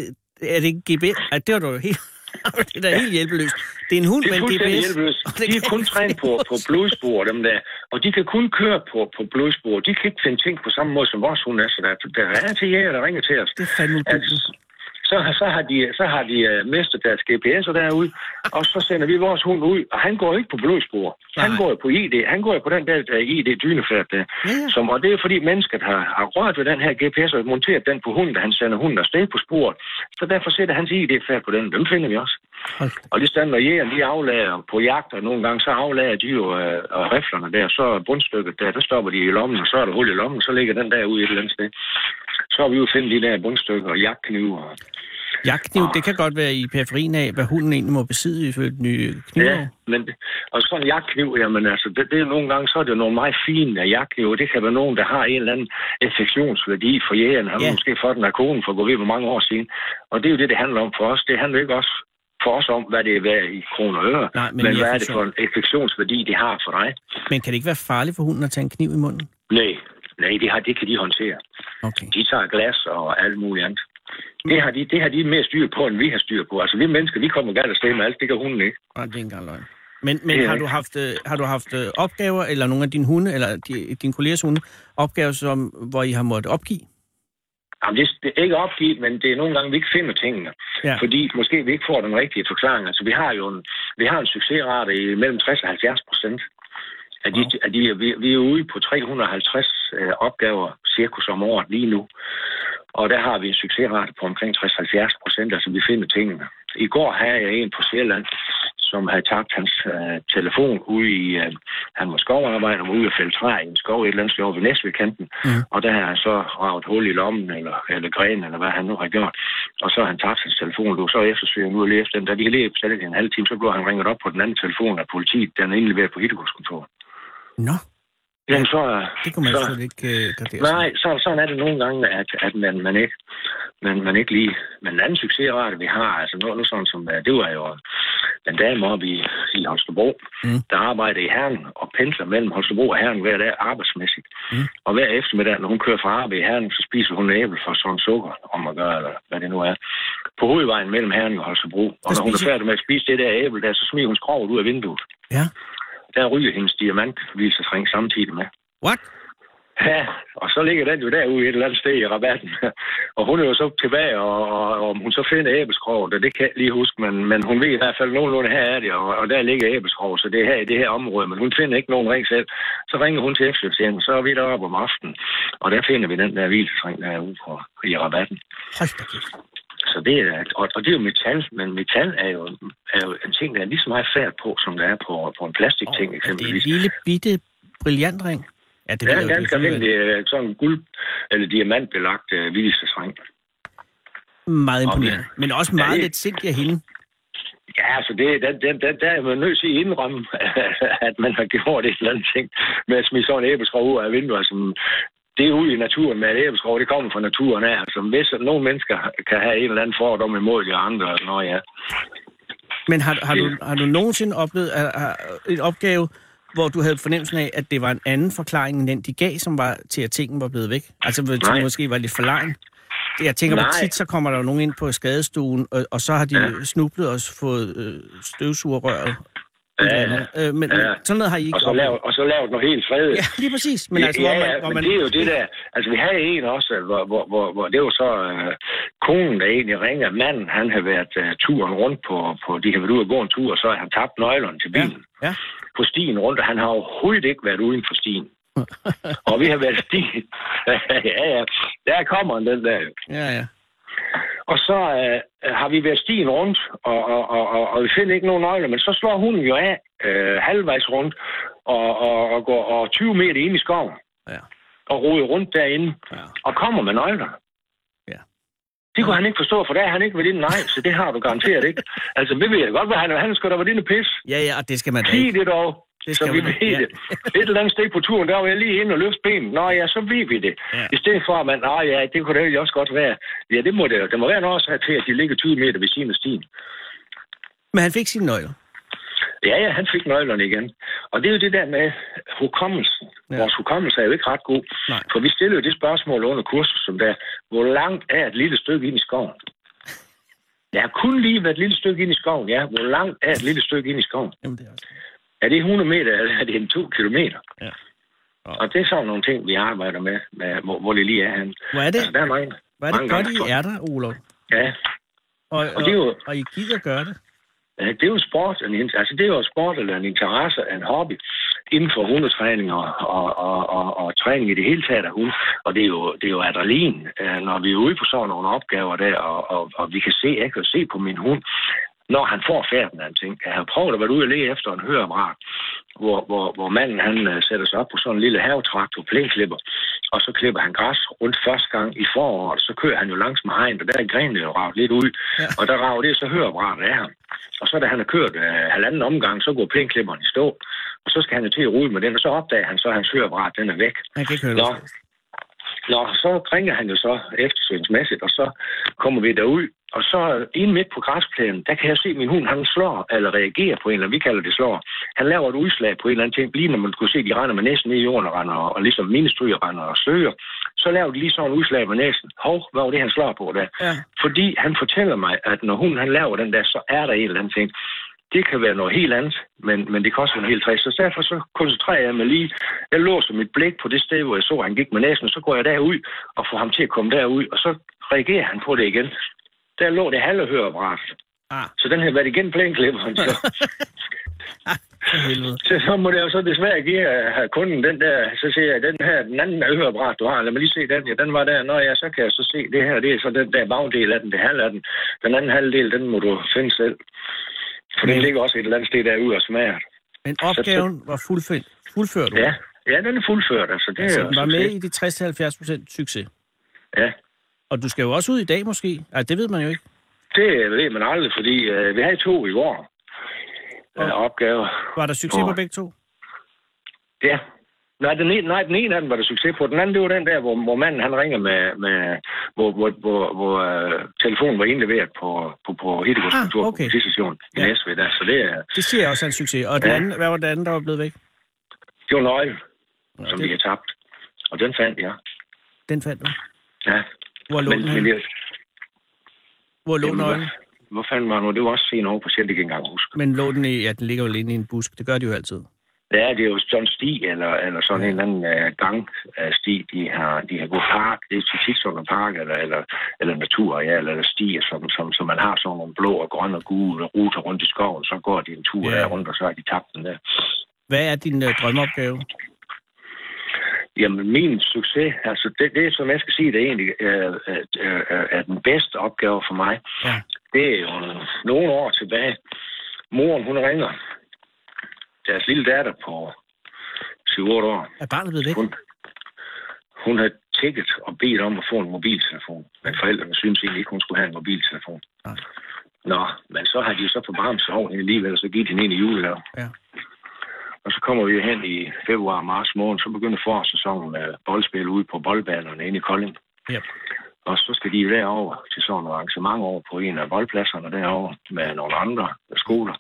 er det en GPS? Ej, det var du jo helt... <laughs> det er da helt hjælpeløst. Det er en hund Det er en fuldstændig GPS. hjælpeløst. <laughs> Det De er kan kun trænet på, på <laughs> blodspor, dem der. Og de kan kun køre på, på blodspor. De kan ikke finde ting på samme måde, som vores hund er. Så der, der er til jæger, der ringer til os. Det er fandme udueligt. Så, så har de, så har de uh, mistet deres GPS'er derude, og så sender vi vores hund ud, og han går ikke på blodspor. Han Nej. går jo på ID. Han går jo på den der uh, ID-dynefærd der. Ja, ja. Som, og det er fordi mennesket har, har rørt ved den her GPS og monteret den på hunden, da han sender hunden afsted på sporet. Så derfor sætter hans ID-færd på den. Dem finder vi også. Da. Og lige når jægerne de aflager på jagt, og nogle gange så aflager de jo øh, øh, riflerne der, så bundstykket der, der stopper de i lommen, og så er der hul i lommen, så ligger den der ude et eller andet sted. Så har vi jo fundet de der bundstykker og jagtknive. Og, Jagtkniv, det kan godt være i periferien af, hvad hunden egentlig må besidde ifølge den nye kniv. ja, men, og sådan en jagtkniv, jamen altså, det, det er nogle gange, så er det nogle meget fine jagtknive. Det kan være nogen, der har en eller anden affektionsværdi for jægeren. Han Ja. måske fået den af konen for at gå ved hvor mange år siden. Og det er jo det, det handler om for os. Det handler ikke også for os om, hvad det er værd i kroner og øre, Nej, men men, hvad er det for en affektionsværdi, det har for dig. Men kan det ikke være farligt for hunden at tage en kniv i munden? Nej, nej, det, har, det kan de håndtere. Okay. De tager glas og alt muligt andet. Det har, de, det har de mere styr på, end vi har styr på. Altså, vi mennesker, vi kommer galt afsted med alt. Det kan hunden ikke. Nej, det er ikke engang løgn. Men, men er har, du haft, øh, har du haft øh, opgaver, eller nogle af dine hunde, eller de, din kollegers hunde, opgaver, som, hvor I har måttet opgive? Jamen, det, det er ikke opgivet, men det er nogle gange, vi ikke finder tingene. Ja. Fordi måske vi ikke får den rigtige forklaring. Altså, vi har jo en, vi har en succesrate i mellem 60 og 70 procent. Af de, af de, vi, vi er ude på 350 øh, opgaver cirkus om året lige nu. Og der har vi en succesrate på omkring 60-70 procent, altså vi finder tingene. I går havde jeg en på Sjælland, som havde tabt hans øh, telefon ude i, øh, han var skovarbejder, og var ude at fælde træ i en skov et eller andet sted over ved Næsvedkanten. Mm. Og der har han så ravet hul i lommen, eller, eller gren, eller hvad han nu har gjort. Og så har han tabt hans telefon, du så eftersøger nu og lige efter den. Da de lige efter en halv time, så blev han ringet op på den anden telefon af politiet, den er indleveret på Hittegodskontoret. Nå, Jamen så, det kunne man så, slet ikke øh, gardere. Nej, så, sådan er det nogle gange, at, at man, man, ikke, man, man ikke lige... Men en anden succesrate, vi har, altså nu, nu sådan som, øh, det var jo en dame oppe i, i Holstebro, Mm. der arbejder i Herren og pendler mellem Holstebro og Herren hver dag arbejdsmæssigt. Mm. Og hver eftermiddag, når hun kører fra arbejde i Herren, så spiser hun æble for sådan sukker, om at gøre, eller hvad det nu er, på hovedvejen mellem Herren og Holstebro. Og når hun er færdig med at spise det der æble der, så smider hun skrovet ud af vinduet. Ja. Der ryger hendes diamantvilsesring samtidig med. What? Ja, og så ligger den jo derude et eller andet sted i rabatten. <laughs> og hun er jo så tilbage, og, og, om hun så finder æbeskroget, det kan jeg lige huske, men, men hun ved i hvert fald nogenlunde, her er det, og, og der ligger æbeskroget, så det er her i det her område, men hun finder ikke nogen ring selv. Så ringer hun til eftertjenesten, så er vi deroppe om aftenen, og der finder vi den der hvilesring, der er ude på, i rabatten. Hold da. Så det er, og, og det er jo metal, men metal er jo, er jo en ting, der er lige så meget færd på, som der er på, på en plastikting Oh, er det eksempelvis. en lille bitte brillantring? Ja, det Det ved er ganske det er almindelig øh, sådan guld- eller diamantbelagt øh, hvilesesring. Meget imponerende. Men også meget Ja, det- lidt sindig af hende. Ja, altså det, der, der, der, der er man nødt til at indrømme, <laughs> at man har gjort et eller andet ting med at smide sådan en æbleskrog ud af vinduet. Altså, det er ude i naturen med et æbleskrog, det kommer fra naturen af. Altså, hvis nogle mennesker kan have en eller anden fordom imod de andre, altså, nå ja. Men har, har, du, har du nogensinde oplevet at, en opgave, hvor du havde fornemmelsen af, at det var en anden forklaring end den, de gav, som var til, at tingen var blevet væk? Altså, Nej. måske var lidt for lejen? Jeg tænker, Nej. tit så kommer der jo nogen ind på skadestuen, og, og så har de ja. snublet og fået øh, støvsugerrøret. Ja, Øh, men, ja. sådan noget har I ikke Og så lavet, og så lavet noget helt fredet. Ja, lige præcis. Men altså, ja, hvor man, ja, hvor men man, det er jo det der... Altså, vi havde en også, hvor, hvor, hvor, hvor det var så øh, konen, der egentlig ringer. Manden, han har været øh, turen rundt på, på... De har været ude og gå en tur, og så har han tabt nøglerne til ja, bilen. ja. på stien rundt, og han har overhovedet ikke været uden for stien. <laughs> og vi har været stien. <laughs> ja, ja. Der kommer den der. ja, ja. Og så øh, har vi været stien rundt, og, og, og, og, og vi finder ikke nogen nøgler, men så slår hun jo af øh, halvvejs rundt og, og, og går og 20 meter ind i skoven Ja. og roder rundt derinde Ja. og kommer med nøgler. Ja. Det kunne han ikke forstå, for der har han ikke været inde. Nej, så det har du garanteret ikke. Altså, vi ved jeg godt, hvad han, han skal da være inde pisse. Ja, ja, og det skal man da Sig ikke. det dog. Det så skal vi man ved da, det. Et eller andet sted på turen, der var jeg lige inde og løfte benet. Nå ja, så ved vi det. Ja. I stedet for, at man, nej ja, det kunne det også godt være. Ja, det må det jo. Der må være en årsag til, at de ligger 20 meter ved siden af stien. Men han fik sine nøgler. Ja, ja, han fik nøglerne igen. Og det er jo det der med hukommelsen. Ja. Ja. Vores hukommelse er jo ikke ret god. Nej. For vi stiller jo det spørgsmål under kursus, som der, hvor langt er et lille stykke ind i skoven? Jeg har kun lige været et lille stykke ind i skoven, ja. Hvor langt er et lille stykke ind i skoven? Jamen, det er også... Er det 100 meter, eller er det en 2 kilometer? Ja. Og det er sådan nogle ting, vi arbejder med, med hvor, hvor det lige er henne. Hvor er det, Altså, der er mange, hvor er det mange godt, gange, I er der, Olof? Ja, Og, og, Og det er jo- og I gider gøre det? Ja, det er jo sport, en, altså det er jo sport eller en interesse, en hobby inden for hundetræning og, og, og, og, og træning i det hele taget af hund. Og det er jo, det er jo adrenalin, når vi er ude på sådan nogle opgaver der, og, og, og vi kan se, jeg kan se på min hund, når han får færden af en ting. Jeg har prøvet at være ude og læge efter en høreapparat, hvor, hvor, hvor manden han uh, sætter sig op på sådan en lille havetraktor, plænklipper, og så klipper han græs rundt første gang i foråret, så kører han jo langs med hegn, og der er grenene jo ravet lidt ud, Ja. og der rager det så høreapparatet af ham. Og så da han har kørt uh, halvanden omgang, så går plænklipperen i stå, og så skal han jo til at rulle med den, og så opdager han så, at hans høreapparat den er væk. Han kan ikke høre Nå. Nå, så ringer han jo så eftersynsmæssigt, og så kommer vi derud. Og så inde midt på græsplænen, der kan jeg se, at min hund han slår, eller reagerer på en, eller vi kalder det slår. Han laver et udslag på en eller anden ting, lige når man kunne se, at de render med næsen ned i jorden og, render, og ligesom minestryger render og sløger. Så laver de lige sådan et udslag med næsen. Hov, hvad var det, han slår på der? Ja. Fordi han fortæller mig, at når hunden han laver den der, så er der en eller anden ting. Det kan være noget helt andet, men, men det kan også være helt træs. Så derfor så koncentrerer jeg mig lige. Jeg låser mit blik på det sted, hvor jeg så, at han gik med næsen, så går jeg derud og får ham til at komme derud, og så reagerer han på det igen. Der lå det halve høreapparat. Ah, Så den har været igen plænklipperen. Så, <laughs> helvede. så, så må det jo så desværre give uh, kunden den der, så siger jeg, den her, den anden høreapparat, du har, lad mig lige se den, ja, den var der, nå ja, så kan jeg så se det her, det er så den der bagdel af den, det halv af den. Den anden halvdel, den må du finde selv. For den Men- ligger også et eller andet sted derude og smager. Men opgaven var fuldført, fuldført du. Ja, ja, den er fuldført, altså. Det Så er den var med i de 60-70 procent succes. Ja, Og du skal jo også ud i dag måske. Ej, det ved man jo ikke. det ved man aldrig, fordi uh, vi havde to i går uh, opgaver. Var der succes Åh. på begge to? Ja. Nej den, ene, nej, den ene af dem var der succes på. Den anden, det var den der, hvor, hvor manden han ringer med, med hvor, hvor, hvor, hvor uh, telefonen var indleveret på, på, på Hiddegårds Ah, kontor okay. på politistationen i Ja. Næsved. Der. Så det, er- Det siger også en succes. Og den Ja. anden, hvad var det andet, der var blevet væk? det var nøgle, Nå, som det- vi har tabt. Og den fandt jeg. Den fandt du. Ja. Hvor lå Men, den men jeg, Hvor lå nøglen? hvor, fanden var det nu? Det var også sent over på selv, det kan jeg ikke engang huske. Men lå den i, ja, den ligger jo inde i en busk. Det gør de jo altid. Ja, det er jo sådan en sti, eller, eller sådan en eller anden uh, gangsti, de har, de har gået park. Det er tit sådan en park, eller, eller, eller naturareal, eller stier, som, som, som man har sådan nogle blå og grønne og gule ruter rundt i skoven. Så går de en tur Ja. der rundt, og så har de tabt den der. Hvad er din uh, drømmeopgave? Jamen, min succes, altså det, det som jeg skal sige, det er egentlig øh, øh, øh, er den bedste opgave for mig. Ja. Det er jo nogle år tilbage. Moren, hun ringer. Deres lille datter på 7-8 år. Er barnet blevet væk? Hun, hun havde tækket og bedt om at få en mobiltelefon. Men forældrene synes egentlig ikke, hun skulle have en mobiltelefon. Nej. Nå, men så har de jo så forbarmet sig over alligevel, og så givet hende en i julegave. Ja. Og så kommer vi hen i februar og marts måned, så begynder forårssæsonen med boldspil ude på boldbanerne inde i Kolding. Ja. Og så skal de derover til sådan nogle arrangementer over på en af boldpladserne derovre med nogle andre skoler.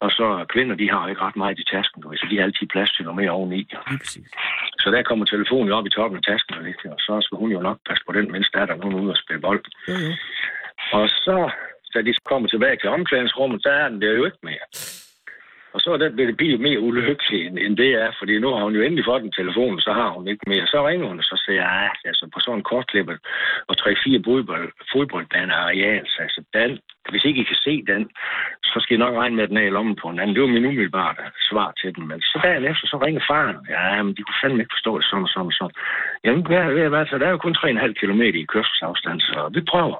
Og så kvinder, de har ikke ret meget i tasken, så de har altid plads til noget mere oveni. Lige præcis. Så der kommer telefonen op i toppen af tasken, og lidt, og så skal hun jo nok passe på den, mens der er der nogen ude og spille bold. Jo, jo. Og så, da de kommer tilbage til omklædningsrummet, der er den der jo ikke mere. Og så er den blevet blive mere ulykkelig, end, end det er, fordi nu har hun jo endelig fået en telefon, så har hun ikke mere. Så ringer hun, og så siger jeg, ah, altså på sådan en kortklippet og 3-4 fodbold, fodboldbaner areal, så altså den, hvis ikke I kan se den, så skal I nok regne med, at den er i lommen på en anden. Det var min umiddelbare svar til den. Men så dagen efter, så ringer faren. Ja, men de kunne fandme ikke forstå det sådan og sådan og sådan. Jamen, hvad, hvad, hvad, så der er jo kun 3,5 km i kørselsafstand, så vi prøver.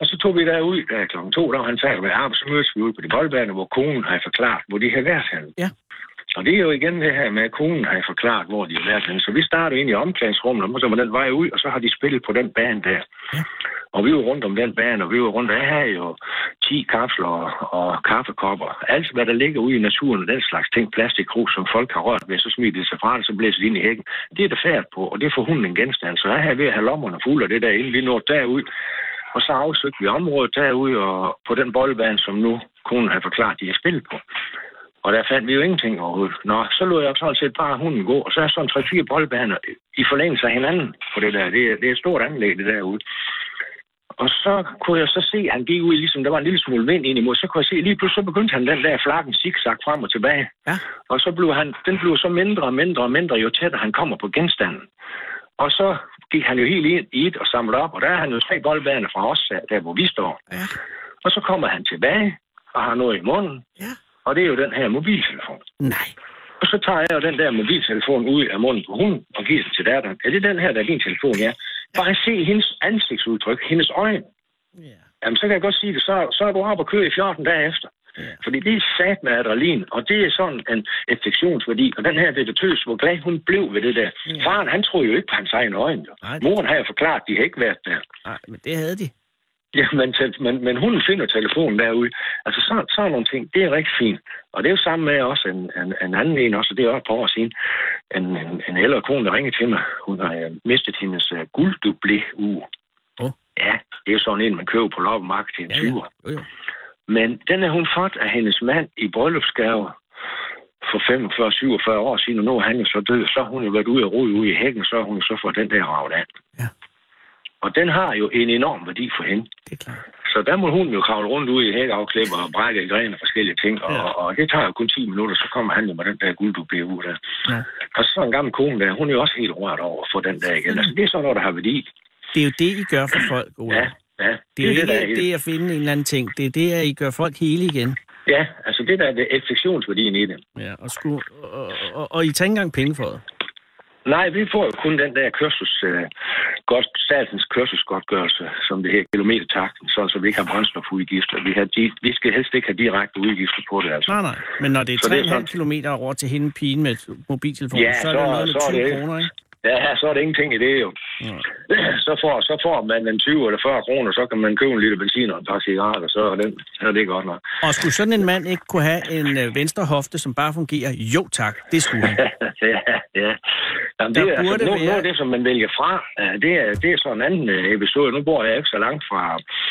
Og så tog vi derud der klokken 2, der var han færdig med arbejde, så mødes vi ude på det boldbane, hvor konen har forklaret, hvor de havde været henne. Ja. Og det er jo igen det her med, at konen har forklaret, hvor de har været henne. Så vi starter ind i omklædningsrummet, og så var den vej ud, og så har de spillet på den bane der. Ja. Og vi var rundt om den bane, og vi var rundt, jeg havde jo 10 kapsler og, og kaffekopper. Alt, hvad der ligger ude i naturen, og den slags ting, plastikkrus, som folk har rørt ved, så smider det sig fra det, så blæser det ind i hækken. Det er der færd på, og det får hunden en genstand. Så jeg havde ved at have lommerne fulde af det der, inden vi nåede derud. Og så afsøgte vi området derude, og på den boldbane, som nu konen har forklaret, de har spillet på. Og der fandt vi jo ingenting overhovedet. Nå, så lå jeg sådan set bare hunden gå, og så er sådan tre-fire boldbaner i forlængelse af hinanden på det der. Det, er- det er et stort anlæg, det derude. Og så kunne jeg så se, at han gik ud, ligesom der var en lille smule vind ind imod, så kunne jeg se, lige pludselig så begyndte han den der flakken zigzag frem og tilbage. Ja. Og så blev han, den blev så mindre og mindre og mindre, jo tættere han kommer på genstanden. Og så gik han jo helt ind i et og samlede op, og der er han jo tre boldbaner fra os, der hvor vi står. Ja. Og så kommer han tilbage og har noget i munden, Ja. Og det er jo den her mobiltelefon. Nej. Og så tager jeg jo den der mobiltelefon ud af munden på hunden og giver den til datteren. Er det den her, der er din telefon? Ja. Bare se hendes ansigtsudtryk, hendes øjne. Ja. Jamen, så kan jeg godt sige det. Så, så er du oppe og køre i 14 dage efter. Ja. Fordi det er sat med adrenalin, og det er sådan en infektionsværdi. Og den her detektøs, hvor glad hun blev ved det der. Ja. Faren, han troede jo ikke på hans egne øjne. Jo. Moren har jo forklaret, at de har ikke været der. Nej, men det havde de. <laughs> Ja, men, men, men hun finder telefonen derude. Altså, så, sådan nogle ting, det er rigtig fint. Og det er jo sammen med også en, en, en anden en, også, det er også par år siden, en, en, en ældre kone, der ringede til mig. Hun har uh, mistet hendes uh, gulddublé uge. Åh. Ja, det er jo sådan en, man køber på loppemarked til en Ja, ja. 20'er. Jo, jo. Men den har hun fået af hendes mand i bryllupsgave for 45-47 år siden, og nu er han jo så død. Så har hun jo været ude og rode ude i hækken, så har hun så fået den der ravet af. Ja. Og den har jo en enorm værdi for hende. Det er klart. Så der må hun jo kravle rundt ude i hækafklipper og brække i gren og forskellige ting. Og, Ja. ja. og, det tager jo kun 10 minutter, så kommer han jo med den der guld, du bliver ud der. Ja. Og så en gammel kone der, hun er jo også helt rørt over at få den der igen. Altså, det er sådan noget, der har værdi. Det er jo det, I gør for folk, Ole. Ja, ja. Det er jo der ikke det at finde en eller anden ting. Det er det, at I gør folk hele igen. Ja, altså det der er det infektionsværdien i det. Ja, og, sku, og, og, og I tager ikke engang penge for det. Nej, vi får jo kun den der kørsels, øh, godt, statens kørselsgodtgørelse, som det her kilometertakten, sådan så vi ikke har brændstofudgifter. Vi, har, de, vi skal helst ikke have direkte udgifter på det, altså. Nej, nej. Men når det Så er er 3,5 sådan- kilometer over til hende pigen med mobiltelefon, Ja, så er det så- noget med så er 20 det- kroner, ikke? Ja, så er der ingenting i det jo. Ja. <clears throat> Så får, så får man en 20 eller 40 kroner, så kan man købe en liter benzin og en par cigaretter, så er, den, så er det godt nok. Og skulle sådan en mand ikke kunne have en øh, venstre hofte, som bare fungerer? Jo tak, det skulle han. <laughs> ja, ja. Jamen, det er, altså, nu, være- nu er det, som man vælger fra, det er, det er sådan en anden øh, episode. Nu bor jeg ikke så langt fra,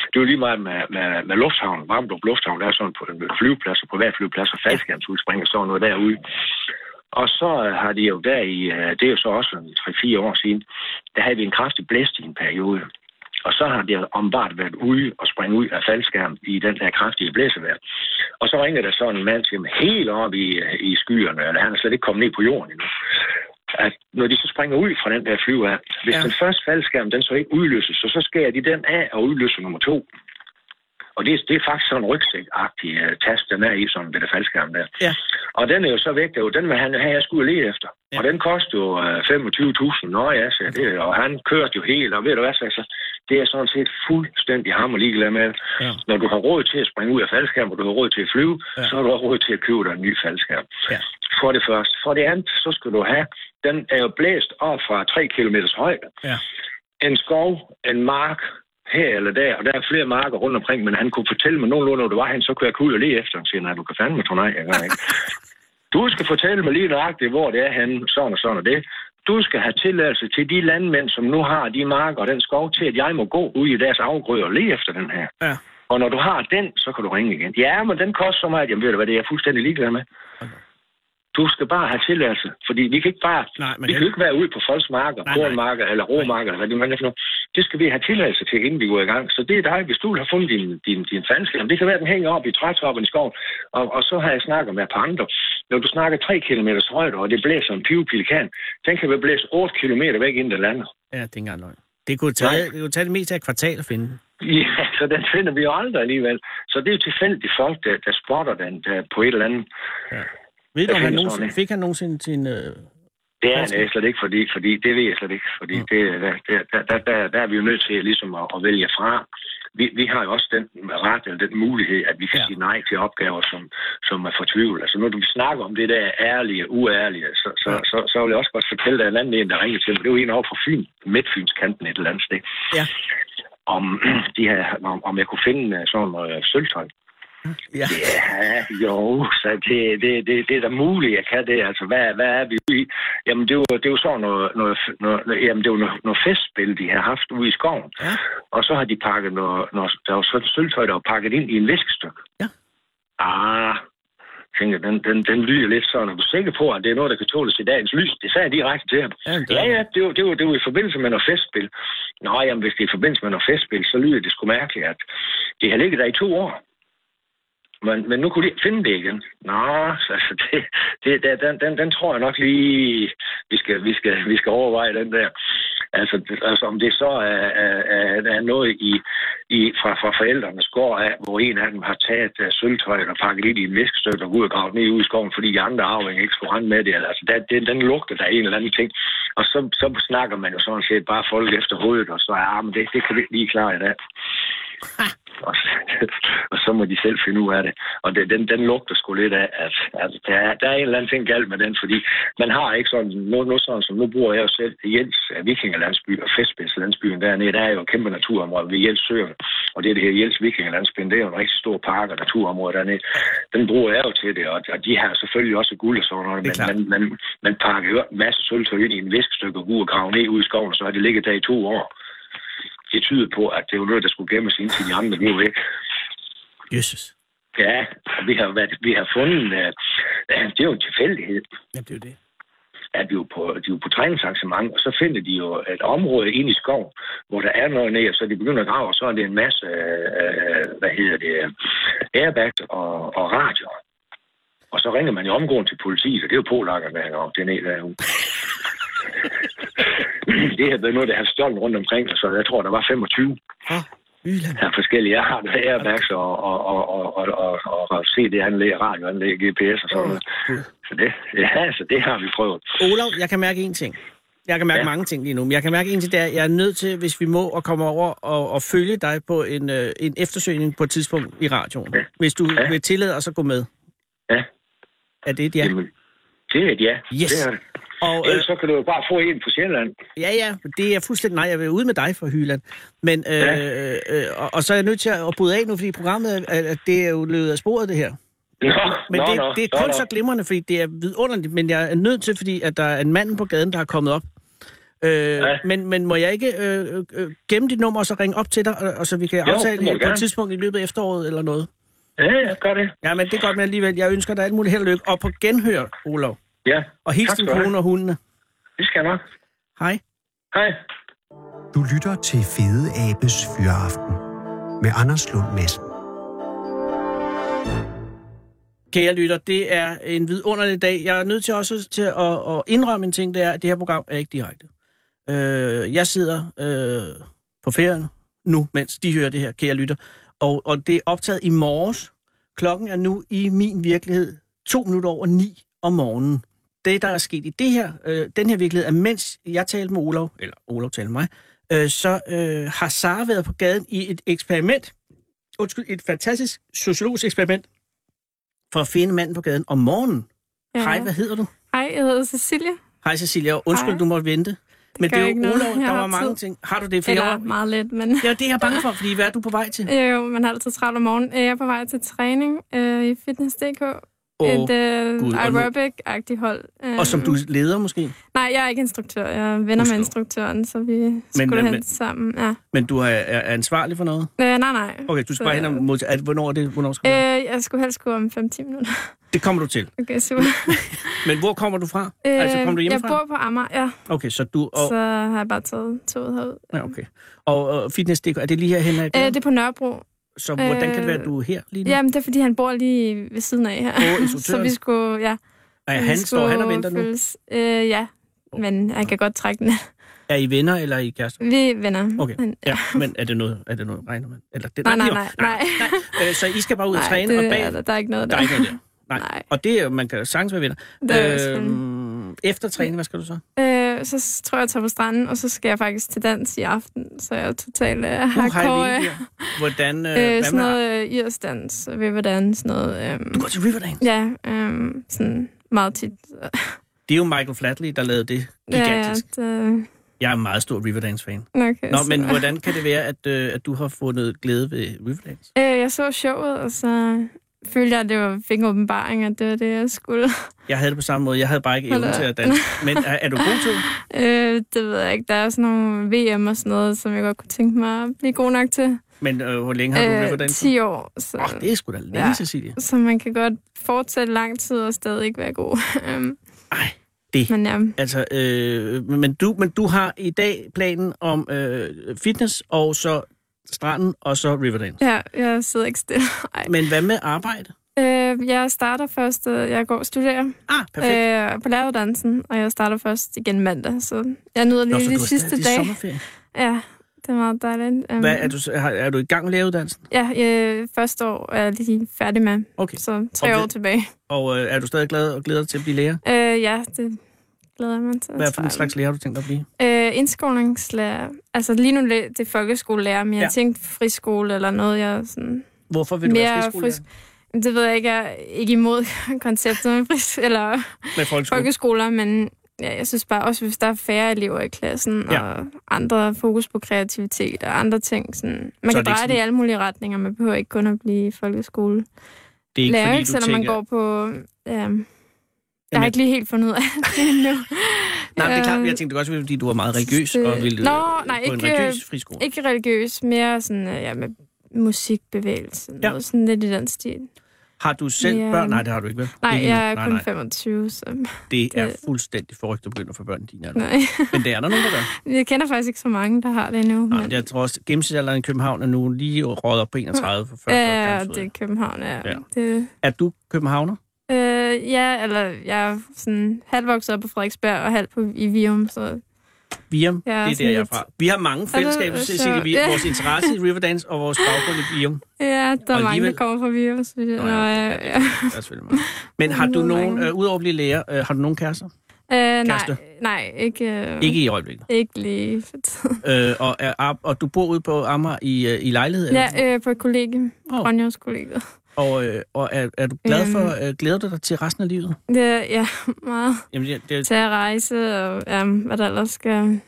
det er jo lige meget med, med, med lufthavn, Varmdrup Lufthavn, der er sådan på en flyveplads og privatflyveplads og faldskærmsudspring og sådan noget derude. Og så øh, har de jo der i, øh, det er jo så også en 3-4 år siden, der havde vi en kraftig blæst i en periode. Og så har de ombart været ude og springe ud af faldskærm i den der kraftige blæsevejr. Og så ringer der sådan en mand til mig helt op i, øh, i skyerne, eller han er slet ikke kommet ned på jorden endnu. At når de så springer ud fra den der flyver, hvis ja. den første faldskærm, den så ikke udløses, så, så skærer de den af og udløser nummer to. Og det, det er faktisk sådan en rygsæk-agtig uh, task, den er i sådan ved der faldskærm der. Ja. Og den er jo så væk, der, den vil han have, jeg skulle lede efter. Ja. Og den koster jo uh, 25.000. Nå ja, så det, og han kørte jo helt, og ved du hvad, så, så det er sådan set fuldstændig hammer ligeglad med. Ja. Når du har råd til at springe ud af faldskærm, og du har råd til at flyve, ja. så har du også råd til at købe dig en ny faldskærm. Ja. For det første. For det andet, så skal du have, den er jo blæst op fra 3 km højde. Ja. En skov, en mark, her eller der, og der er flere marker rundt omkring, men han kunne fortælle mig nogenlunde, hvor det var hen, så kunne jeg gå ud og lede efter ham, siger han, "Nej, du kan fandme tro nej, jeg gør ikke. Du skal fortælle mig lige nøjagtigt, hvor det er henne, sådan og sådan og det. Du skal have tilladelse til de landmænd, som nu har de marker og den skov, til at jeg må gå ud i deres afgrøder og lede efter den her. Ja. Og når du har den, så kan du ringe igen. Ja, men den koster så meget. Jamen ved du hvad, det er jeg fuldstændig ligeglad med. Okay. Du skal bare have tilladelse, fordi vi kan ikke bare, Nej, men vi kan jo ikke være ude på folks marker, kornmarker eller romarker, eller hvad det man er. Det skal vi have tilladelse til, inden vi går i gang. Så det er dig, hvis du har fundet din, din, din fandskærm. Det kan være, at den hænger op i trætoppen i skoven, og, og så har jeg snakket med et par andre. Når du snakker 3 km højde, og det blæser en pivepelikan, den kan vel blæse 8 km væk, inden den lander. Ja, det er ikke engang løgn. Det kunne tage, det kunne tage det mest af et kvartal at finde. Ja, <laughs> så den finder vi jo aldrig alligevel. Så det er jo tilfældigt folk, der, der spotter den der på et eller andet. Ved du, om han nogensinde, fik han nogensinde sin... Øh... Det er Faktisk. jeg slet ikke, fordi, fordi det ved jeg slet ikke. Fordi Mm. det, der, der, der, der, der er vi jo nødt til ligesom at, at vælge fra. Vi, vi har jo også den ret eller den mulighed, at vi kan Ja. sige nej til opgaver, som, som er for tvivl. Altså når du snakker om det der ærlige og uærlige, så, så, Ja. så, så vil jeg også godt fortælle dig en anden en, der ringer til mig. Det var en over fra Fyn, Midtfynskanten et eller andet sted. Ja. Om, <clears throat> de her, om, om jeg kunne finde øh, sådan noget øh, sølvtøj. Ja. Ja, jo, så det, det, det, det er da muligt, jeg kan det. Altså, hvad, hvad er vi i? Jamen, det var, det var sådan noget, noget, noget, jamen, det var noget, noget festspil, de har haft ude i skoven. Ja. Og så har de pakket noget, noget der var sådan sølvtøj, der var pakket ind i en viskestykke. Ja. Ah, tænker, den, den, den lyder lidt sådan, er du sikker på, at det er noget, der kan tåles i dagens lys? Det sagde jeg direkte til ham. Ja, det- Ja, ja, det var, det, var, det var i forbindelse med noget festspil. Nå, jamen, hvis det er i forbindelse med noget festspil, så lyder det sgu mærkeligt, at det har ligget der i to år. Men, men nu kunne de finde det igen. Nå, så altså, det, det, det, den, den, den tror jeg nok lige, vi skal, vi skal, vi skal overveje den der. Altså, altså om det så er, er, er, noget i, i, fra, fra forældrenes gård af, hvor en af dem har taget uh, sølvtøjet og pakket lidt i en viskestykke og gået ud og gravet ned i skoven, fordi de andre arvinger ikke skulle rende med det. Altså, der, det, den lugter der en eller anden ting. Og så, så snakker man jo sådan set bare folk efter hovedet, og så er ah, men det, det kan vi ikke lige klare i dag. Og, <laughs> og så må de selv finde ud af det. Og det, den, den lugter sgu lidt af, at, at der, er, der er en eller anden ting galt med den, fordi man har ikke sådan, nu, nu, sådan som nu bruger jeg jo selv Jens af Vikingerlandsby og Festspidslandsbyen dernede, der er jo et kæmpe naturområde ved Jens Søerne, og det er det her Jens Vikingerlandsby, det er jo en rigtig stor park og naturområde dernede. Den bruger jeg jo til det, og, og de har selvfølgelig også guld og sådan noget, men man, man, man pakker jo en masse sølvtøj ind i en viskestykke og går ud og graver ned ude i skoven, så har det ligget der i to år. Det tyder på, at det var noget, der skulle gemmes indtil de andre blev væk. Jesus. Ja, vi har, været, vi har fundet, uh, det er jo en tilfældighed, Ja, det er jo det. at vi er jo på, de er jo på træningsarrangement, og så finder de jo et område inde i skoven, hvor der er noget ned, og så de begynder at grave, og så er det en masse, uh, hvad hedder det, airbags og, og radio. Og så ringer man jo omgående til politiet, og det er jo polakker, der det ned derude. <clears throat> det har været noget, der har stjålet rundt omkring, så jeg tror, der var 25 Åh, Jylland. af forskellige arter airbags og, og, og, og, og, og, og, og CD-anlæg, radioanlæg, GPS og sådan noget. Så det, ja, så det har vi prøvet. Olaf, jeg kan mærke én ting. Jeg kan mærke ja. Ja. mange ting lige nu, men jeg kan mærke en ting, det er, at jeg er nødt til, hvis vi må, at komme over og, og følge dig på en, øh, en eftersøgning på et tidspunkt i radioen. Ja. Hvis du Ja. vil tillade os at gå med. Ja. Er det et ja? Jamen, det er et ja. Yes. Det er det. Og, øh, Ellers så kan du jo bare få en på Sjælland. ja, ja, det er fuldstændig nej. Jeg vil ud med dig fra Hyland. Men, øh, Ja. øh, og, og så er jeg nødt til at bryde af nu, fordi programmet, er- at det er jo løbet af sporet, det her. Nå, Men nå, det, nå, det er kun nå. så glimrende, fordi det er vidunderligt, men jeg er nødt til, fordi at der er en mand på gaden, der er kommet op. Øh, ja. men, men må jeg ikke øh, øh, gemme dit nummer og så ringe op til dig, og, og så vi kan Jo, aftale det på et tidspunkt i løbet af efteråret eller noget? Ja, ja, gør det. Ja, men det er godt med alligevel. Jeg ønsker dig alt muligt held og lykke. Og på genhør, Olof. Ja, Og hils Tak din skal du have. kone og hundene. det skal jeg nok. Hej. Hej. Du lytter til Fede Abes Fyraften med Anders Lund Madsen. Kære lytter, det er en vidunderlig dag. Jeg er nødt til også til at, at indrømme en ting, det er, at det her program er ikke direkte. Øh, jeg sidder øh, på ferien nu, mens de hører det her, kære lytter. Og, og det er optaget i morges. Klokken er nu i min virkelighed to minutter over ni om morgenen. Det, der er sket i det her, øh, den her virkelighed, er mens jeg talte med Olof, eller Olof talte med mig, øh, så øh, har Sara været på gaden i et eksperiment. Undskyld, et fantastisk sociologisk eksperiment for at finde manden på gaden om morgenen. Ja. Hej, hvad hedder du? Hej, jeg hedder Cecilia. Hej Cecilia, undskyld, Hej. du måtte vente. Men gør det er jo Jeg der var mange tid. ting. Har du det? For Eller jeg, meget lidt, men ja, det er jeg bange for, fordi hvad er du på vej til? jo, <laughs> jo, man har altid travlt om morgenen. Jeg er på vej til træning øh, i Fitness.dk. Et øh, nu- aerobic-agtigt hold. Øh, og som du leder måske? Nej, jeg er ikke instruktør. Jeg er venner med instruktøren, så vi skulle men- men, hen men- sammen. Ja. Men du er, er ansvarlig for noget? Øh, nej, nej. Okay, du skal Så- bare hen og modtage. Er Hvornår er det? Hvornår skal Øh, du? jeg skulle helst gå om 5-10 minutter. Det kommer du til. Okay, super. <laughs> Men hvor kommer du fra? altså, kommer du Øh, jeg hjemmefra? bor på Amager, ja. Okay, så du... Og, Så har jeg bare taget toget herud. ja, okay. Og, og fitness, det, er det lige herhen Øh, det er på Nørrebro. Så hvordan kan det være, at øh, du er her lige nu? Jamen, det er, fordi han bor lige ved siden af her. <laughs> Så vi skulle, ja. er han, står skulle han og venter nu? følges. Øh, ja, men han kan godt trække den. <laughs> Er I venner, eller er I kærester? Vi er venner. Okay, Men, ja, men er det noget, er det noget regner man? Eller det, Nej, nej, nej, jo- nej. nej. Øh, Så I skal bare ud og Nej, træne, det, og bag... er der, der er ikke noget Der der. er ikke noget der. Nej. <laughs> Nej. Og det er man kan sagtens være venner. Det er. Øhm, efter træning, hvad skal du så? Øh, så tror jeg, jeg tager på stranden, og så skal jeg faktisk til dans i aften. Så jeg er totalt uh, hardcore. Øh. Hvordan, øh, øh, sådan noget øh, irsk-dans, riverdance, sådan noget. Øh, Du går til Riverdance. ja, øh, sådan meget tit. Det er jo Michael Flatley, der lavede det gigantisk. Ja, ja, det, Jeg er en meget stor Riverdance-fan. okay, Nå, så- men hvordan kan det være, at, øh, at du har fundet glæde ved Riverdance? Øh, jeg så showet, og så følte jeg, at det var, fik en åbenbaring, at det var det, jeg skulle. Jeg havde det på samme måde. Jeg havde bare ikke evnen til at danse. Men er, er du god til det? <laughs> Øh, det ved jeg ikke. Der er sådan nogle VM og sådan noget, som jeg godt kunne tænke mig at blive god nok til. Men øh, hvor længe har du øh, Riverdance? 10 år. Så, oh, det er sgu da længe, Ja. Cecilie. så man kan godt fortsætte lang tid og stadig ikke være god. <laughs> Øhm, Ej, det. men ja, Altså, øh, men, du, men du har i dag planen om øh, fitness, og så stranden, og så Riverdance. ja, jeg sidder ikke stille. <laughs> Ej. Men hvad med arbejde? Øh, jeg starter først, øh, jeg går og studerer Ah, perfekt. øh, på læreruddannelsen, og jeg starter først igen mandag, så jeg nyder lige Nå, så de sidste dage. Ja, det er meget dejligt. Um, Hvad, er, du, er, du i gang med læreruddannelsen? Ja, øh, første år er jeg lige færdig med, Okay. så tre Og år tilbage. Og øh, er du stadig glad og glæder dig til at blive lærer? Øh, ja, det glæder mig til. Hvad for en slags lærer har du tænkt at blive? Øh, indskolingslærer. Altså lige nu det er folkeskolelærer, men jeg Ja. tænkte friskole eller noget, jeg sådan... Hvorfor vil du være Mere friskolelærer? frisk- Det ved jeg ikke, jeg er ikke imod <laughs> konceptet med fris- eller Med folkeskole? folkeskoler, men ja, jeg synes bare også, hvis der er færre elever i klassen, Ja. og andre fokus på kreativitet og andre ting. Sådan, man Så kan dreje det i alle mulige retninger, man behøver ikke kun at blive folkeskole. Det er ikke Lærer fordi, ikke, selvom man tænker... går på... Ja, jeg har ikke lige helt fundet ud af <laughs> det endnu. Nej, det er klart, Øh, jeg tænkte også, fordi du er meget religiøs, det- og ville Nå, øh, nej, på en ikke- religiøs friskole. Ikke religiøs, mere sådan, øh, ja, med musikbevægelse. Ja. Noget sådan lidt i den stil. Har du selv Ja. børn? Nej, det har du ikke, vel? Nej, Ikke jeg er endnu. kun nej, nej. 25, så Det er det- fuldstændig forrygt at begynde at få børn i din alder. nej. Men det er der nogen, der gør. <laughs> Jeg kender faktisk ikke så mange, der har det endnu. Nej, men- jeg tror også, gennemsnitsalderen i København er nu lige røget op på 31 for første Ja, gang. det er København. Ja. ja. Det, Er du københavner? Øh, ja, eller jeg er sådan halvvokset op på Frederiksberg og halv på, i Virum, så Virum, Ja, det er der, jeg er fra. Vi har mange fællesskaber, det Cecilie. Vi, sjovt? vores interesse i Riverdance og vores baggrund i Virum. ja, der er Og mange, alligevel- der kommer fra Virum, synes jeg. Nå, Nå, ja, ja, ja, ja. Der er selvfølgelig mange. Men har du <laughs> er nogen, øh, udover at blive lærer, øh, har du nogen kærester? Øh, nej, Kæreste? nej, ikke, øh, Ikke i øjeblikket. ikke lige for tiden. Øh, og, er, og du bor ude på Amager i, øh, i lejlighed? eller? Ja, øh, på et kollegium. Oh. Grønjørskollegiet. Og, øh, og er, er du glad for, Øhm. øh, glæder du dig til resten af livet? Det, ja, <laughs> meget. Jamen, det, det Til at rejse, og ja, hvad der ellers skal.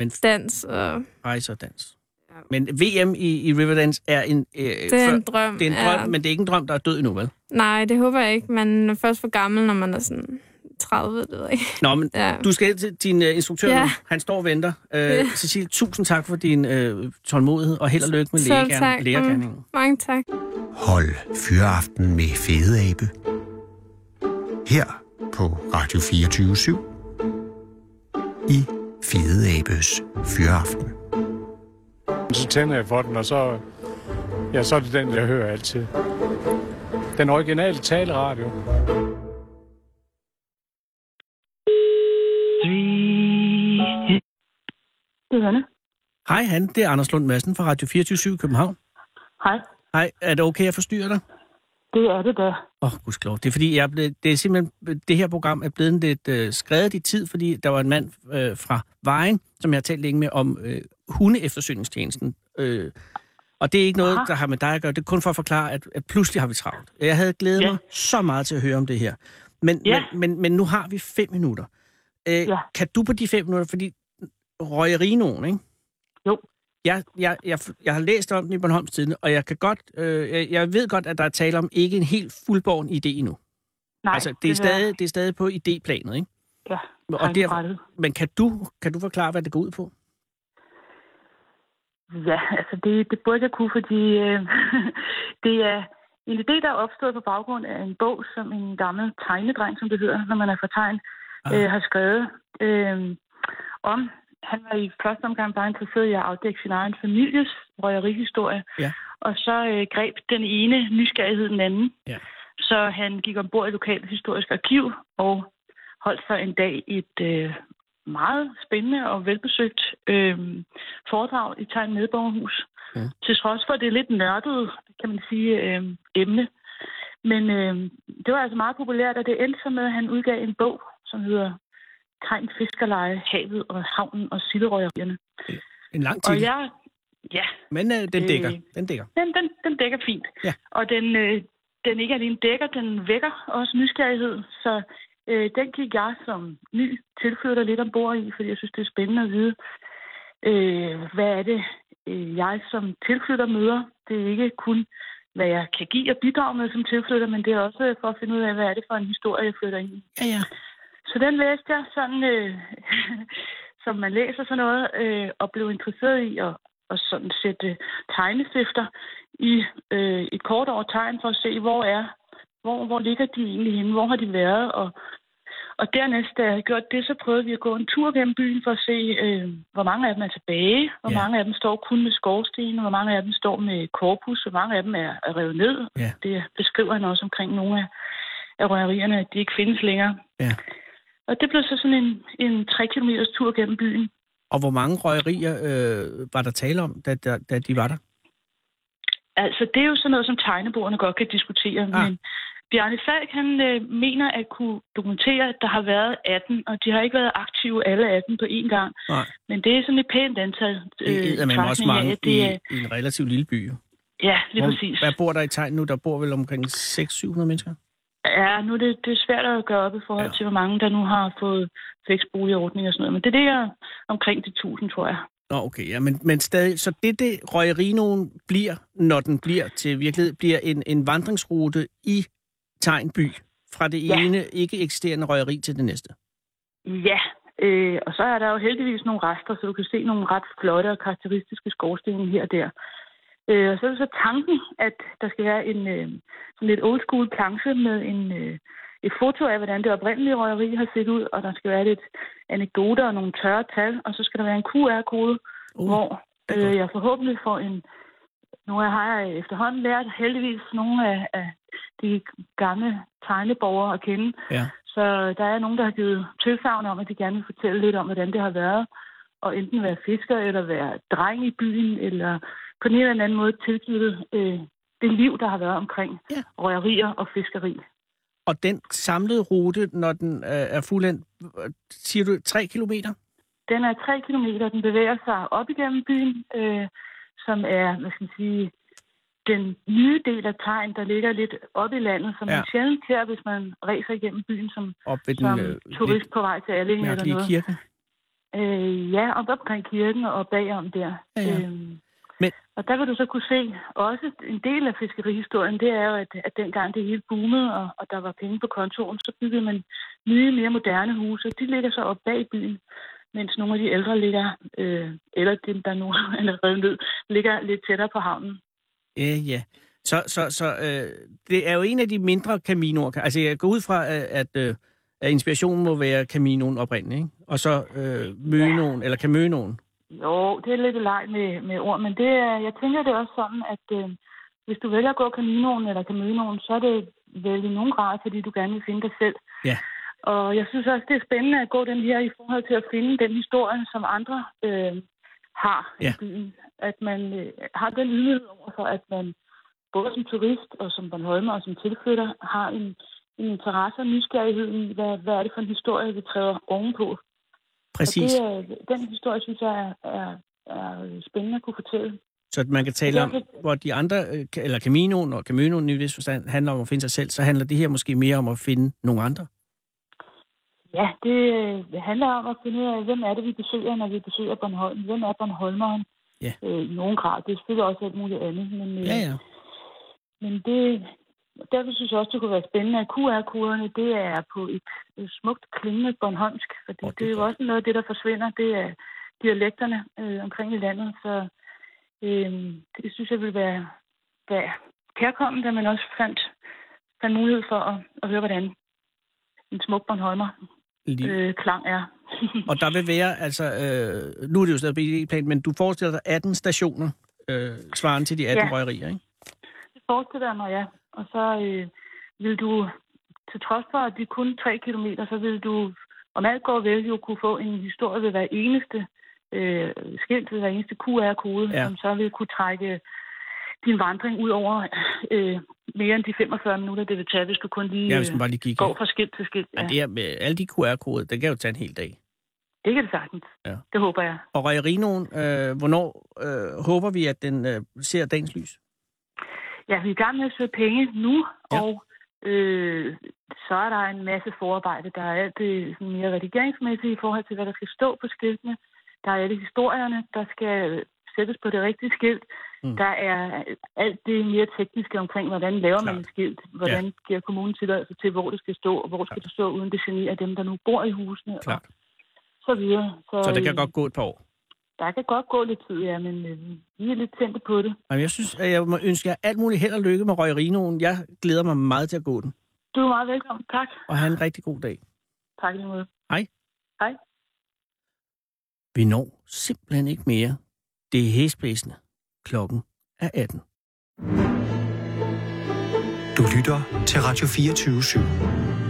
Men- Dans, og rejse og dans. Men VM i, i Riverdance er en, øh, det er før- en drøm. det er en drøm, ja. men det er ikke en drøm, der er død endnu, vel? Nej, det håber jeg ikke. Man er først for gammel, når man er sådan 30, det ved jeg ikke. Nå, men Ja. du skal til din uh, instruktør Ja. nu. Han står og venter. Uh, Ja. Cecilie, tusind tak for din uh, tålmodighed, og held og lykke med lægergærningen. Mm, mange tak. Hold Fyraften med Fede Abe. Her på Radio 24 i Fede Abes Fyraften. Så tænder jeg for den, og så, ja, så er det den, jeg hører altid. Den originale taleradio. Det er Hanne. Hej Han, det er Anders Lund Madsen fra Radio 24 i København. Hej. Hej, er det okay, at forstyrre dig? Det er det da. Åh, oh, gudskelov. Det er fordi, jeg blevet, det er simpelthen, det her program er blevet lidt øh, skrevet i tid, fordi der var en mand øh, fra Vejen, som jeg har talt længe med om øh, hundeeftersøgningstjenesten. Øh, og det er ikke noget, Aha. der har med dig at gøre. Det er kun for at forklare, at, at pludselig har vi travlt. Jeg havde glædet Ja. mig så meget til at høre om det her. Men, Ja. men, men, men nu har vi fem minutter. Øh, Ja. Kan du på de fem minutter, fordi røgeri nogen, ikke? Jo. Jeg, jeg, jeg, jeg har læst om den i Bornholms Tidende, og jeg kan godt, øh, jeg, ved godt, at der er tale om ikke en helt fuldborgen idé endnu. Nej, altså, det er, stadig, det er stadig på idéplanet, ikke? Ja, Og tegnebrættet. men kan du, kan du forklare, hvad det går ud på? Ja, altså det, det burde jeg kunne, fordi øh, <laughs> det er en idé, der er opstået på baggrund af en bog, som en gammel tegnedreng, som det hedder, når man er fra tegn, Ah. øh, har skrevet øh, om. Han var i første omgang bare interesseret i at afdække sin egen families røgerihistorie. Ja. Og så øh, greb den ene nysgerrighed den anden. Ja. Så han gik ombord i lokalt historisk arkiv og holdt sig en dag et øh, meget spændende og velbesøgt øh, foredrag i Tegn Medborgerhus. Ja. Til trods for, at det er lidt nørdet, kan man sige, øh, emne. Men øh, det var altså meget populært, og det endte så med, at han udgav en bog, som hedder Tegn Fiskerleje, Havet og Havnen og Silderøgerierne. En lang Og titel, jeg, ja, men øh, den Øh, dækker. Den dækker. den, den, den dækker fint. Ja. Og den, øh, den ikke alene dækker, den vækker også nysgerrighed. Så øh, den gik jeg som ny tilflytter lidt ombord i, fordi jeg synes, det er spændende at vide, øh, hvad er det, øh, jeg som tilflytter møder. Det er ikke kun, hvad jeg kan give og bidrage med som tilflytter, men det er også for at finde ud af, hvad er det for en historie, jeg flytter ind i. Ja, ja. Så den læste jeg sådan, øh, <laughs> som man læser sådan noget, øh, og blev interesseret i at at sådan sætte tegnestifter i øh, et kort over tegn for at se, hvor er hvor, hvor ligger de egentlig henne, hvor har de været, og, og dernæst, da jeg havde gjort det, så prøvede vi at gå en tur gennem byen for at se, øh, hvor mange af dem er tilbage, hvor ja. mange af dem står kun med skorstenen, hvor mange af dem står med korpus, hvor mange af dem er, er revet ned. Ja. Det beskriver han også omkring nogle af, af røgerierne, at de ikke findes længere. Ja. Og det blev så sådan en, en 3 km tur gennem byen. Og hvor mange røgerier øh, var der tale om, da, da, da de var der? Altså, det er jo sådan noget, som tegnebordene godt kan diskutere, Ah. men Bjarne Falk, han øh, mener at kunne dokumentere, at der har været 18, og de har ikke været aktive alle 18 på én gang. Nej. Men det er sådan et pænt antal. Det er man også af, mange i, det er, i en relativt lille by. jo. Ja, lige Hvor- præcis. Hvad bor der i tegn nu? Der bor vel omkring 600-700 mennesker? Ja, nu er det, det er svært at gøre op i forhold Ja. til, hvor mange der nu har fået fleksboligordning og sådan noget. Men det ligger omkring de 1000, tror jeg. Nå, okay, ja, men, men stadig, så det, det røgerinoen bliver, når den bliver til virkelighed, bliver en, en vandringsrute i Tegnby, fra det Ja. ene ikke eksisterende røgeri til det næste. Ja, øh, og så er der jo heldigvis nogle rester, så du kan se nogle ret flotte og karakteristiske skorstene her og der. Øh, og så er det så tanken, at der skal være en øh, sådan lidt old school planche med en, øh, et foto af, hvordan det oprindelige røgeri har set ud, og der skal være lidt anekdoter og nogle tørre tal, og så skal der være en QR-kode, Uh, hvor øh, jeg forhåbentlig får en... Nu har jeg efterhånden lært heldigvis nogle af, af de gamle tegneborgere at kende, Ja. så der er nogen, der har givet tilsavn om, at de gerne vil fortælle lidt om, hvordan det har været. Og enten være fisker, eller være dreng i byen, eller på en eller anden måde tilknyttet øh, det liv, der har været omkring Ja. røgerier og fiskeri. Og den samlede rute, når den øh, er fuldendt, øh, siger du 3 kilometer? Den er tre kilometer, den bevæger sig op igennem byen, øh, som er, hvad skal man sige, den nye del af tegn, der ligger lidt op i landet, som Ja. man sjældent ser, hvis man ræser igennem byen som, Op ved som den øh, turist lidt på vej til Allinge eller noget. kirke? Øh, ja, op omkring kirken og bagom der. Ja, ja. Øhm, Men- Og der vil du så kunne se, også en del af fiskerihistorien, det er jo, at, at dengang det hele boomede, og, og der var penge på kontoen, så byggede man nye, mere moderne huse. De ligger så op bag byen, mens nogle af de ældre ligger, øh, eller dem, der nu er revet ned, ligger lidt tættere på havnen. Ja, ja. Så, så, så øh, det er jo en af de mindre Caminoer. Altså, jeg går ud fra, at, at, øh, at inspirationen må være Caminoen oprindeligt, ikke? Og så øh, Mønoen, eller Camønoen. Jo, det er lidt leg med, med ord, men det er, jeg tænker det er også sådan, at øh, hvis du vælger at gå Caminoen eller Caminoen, så er det vel i nogen grad, fordi du gerne vil finde dig selv. Ja. Og jeg synes også, det er spændende at gå den her i forhold til at finde den historie, som andre øh, har Ja. i byen. At man øh, har den ydmyghed over for, at man både som turist og som Bornholmer og som tilflytter har en, en interesse og nysgerrighed i, hvad, hvad er det for en historie, vi træder ovenpå. Præcis. Og det, er- den historie, synes jeg, er, er, er spændende at kunne fortælle. Så man kan tale om, hvor de andre, øh, eller Caminoen og Camønoen i vis forstand, handler om at finde sig selv, så handler det her måske mere om at finde nogle andre. Ja, det, øh, det handler om at finde ud af, hvem er det, vi besøger, når vi besøger Bornholm. Hvem er Bornholmeren? Ja. Øh, I nogen grad. Det er selvfølgelig også alt muligt andet. Men, øh, Ja, ja. men det, derfor synes jeg også, det kunne være spændende, at QR-koderne, det er på et, smukt klingende Bornholmsk. Fordi oh, det er jo også noget af det, der forsvinder. Det er dialekterne øh, omkring i landet. Så øh, det synes jeg ville være, være kærkommen, da man også fandt, fandt mulighed for at, at høre, hvordan en smuk Bornholmer Lige. øh, klang er. <laughs> Og der vil være, altså, øh, nu er det jo stadig BD-plan, men du forestiller dig 18 stationer, øh, svarende til de 18 ja. Ja. røgerier, ikke? Det forestiller jeg mig, ja. Og så øh, vil du, til trods for, at det er kun 3 kilometer, så vil du, om alt går vel, jo kunne få en historie ved hver eneste øh, skilt, ved hver eneste QR-kode, Ja. som så vil kunne trække din vandring ud over øh, mere end de 45 minutter, det vil tage, hvis du kun lige Ja, hvis øh, man bare lige gik. går fra skilt til skilt. Ja. Ja. Men det er med alle de QR-koder, det kan jo tage en hel dag. Det kan det sagtens. Ja. Det håber jeg. Og røgerinoen, øh, hvornår øh, håber vi, at den øh, ser dagens lys? Ja, vi er i gang med at søge penge nu, Ja. og øh, så er der en masse forarbejde. Der er alt det sådan mere redigeringsmæssige i forhold til, hvad der skal stå på skiltene. Der er alle historierne, der skal sættes på det rigtige skilt. Mm. Der er alt det mere tekniske omkring, hvordan laver man Klart. et skilt. Hvordan ja. giver kommunen tilladelse til, hvor det skal stå, og hvor skal det stå, uden det generer dem, der nu bor i husene. Klart. Og så videre. Så det kan øh, godt gå et par år. Der kan godt gå lidt tid, ja, men øh, vi er lidt tændte på det. Jamen, jeg synes, at jeg må ønske jer alt muligt held og lykke med Røgerinoen. Jeg glæder mig meget til at gå den. Du er meget velkommen. Tak. Og have en rigtig god dag. Tak i måde. Hej. Hej. Vi når simpelthen ikke mere. Det er hæsblæsende. Klokken er 18. Du lytter til Radio 24 /7.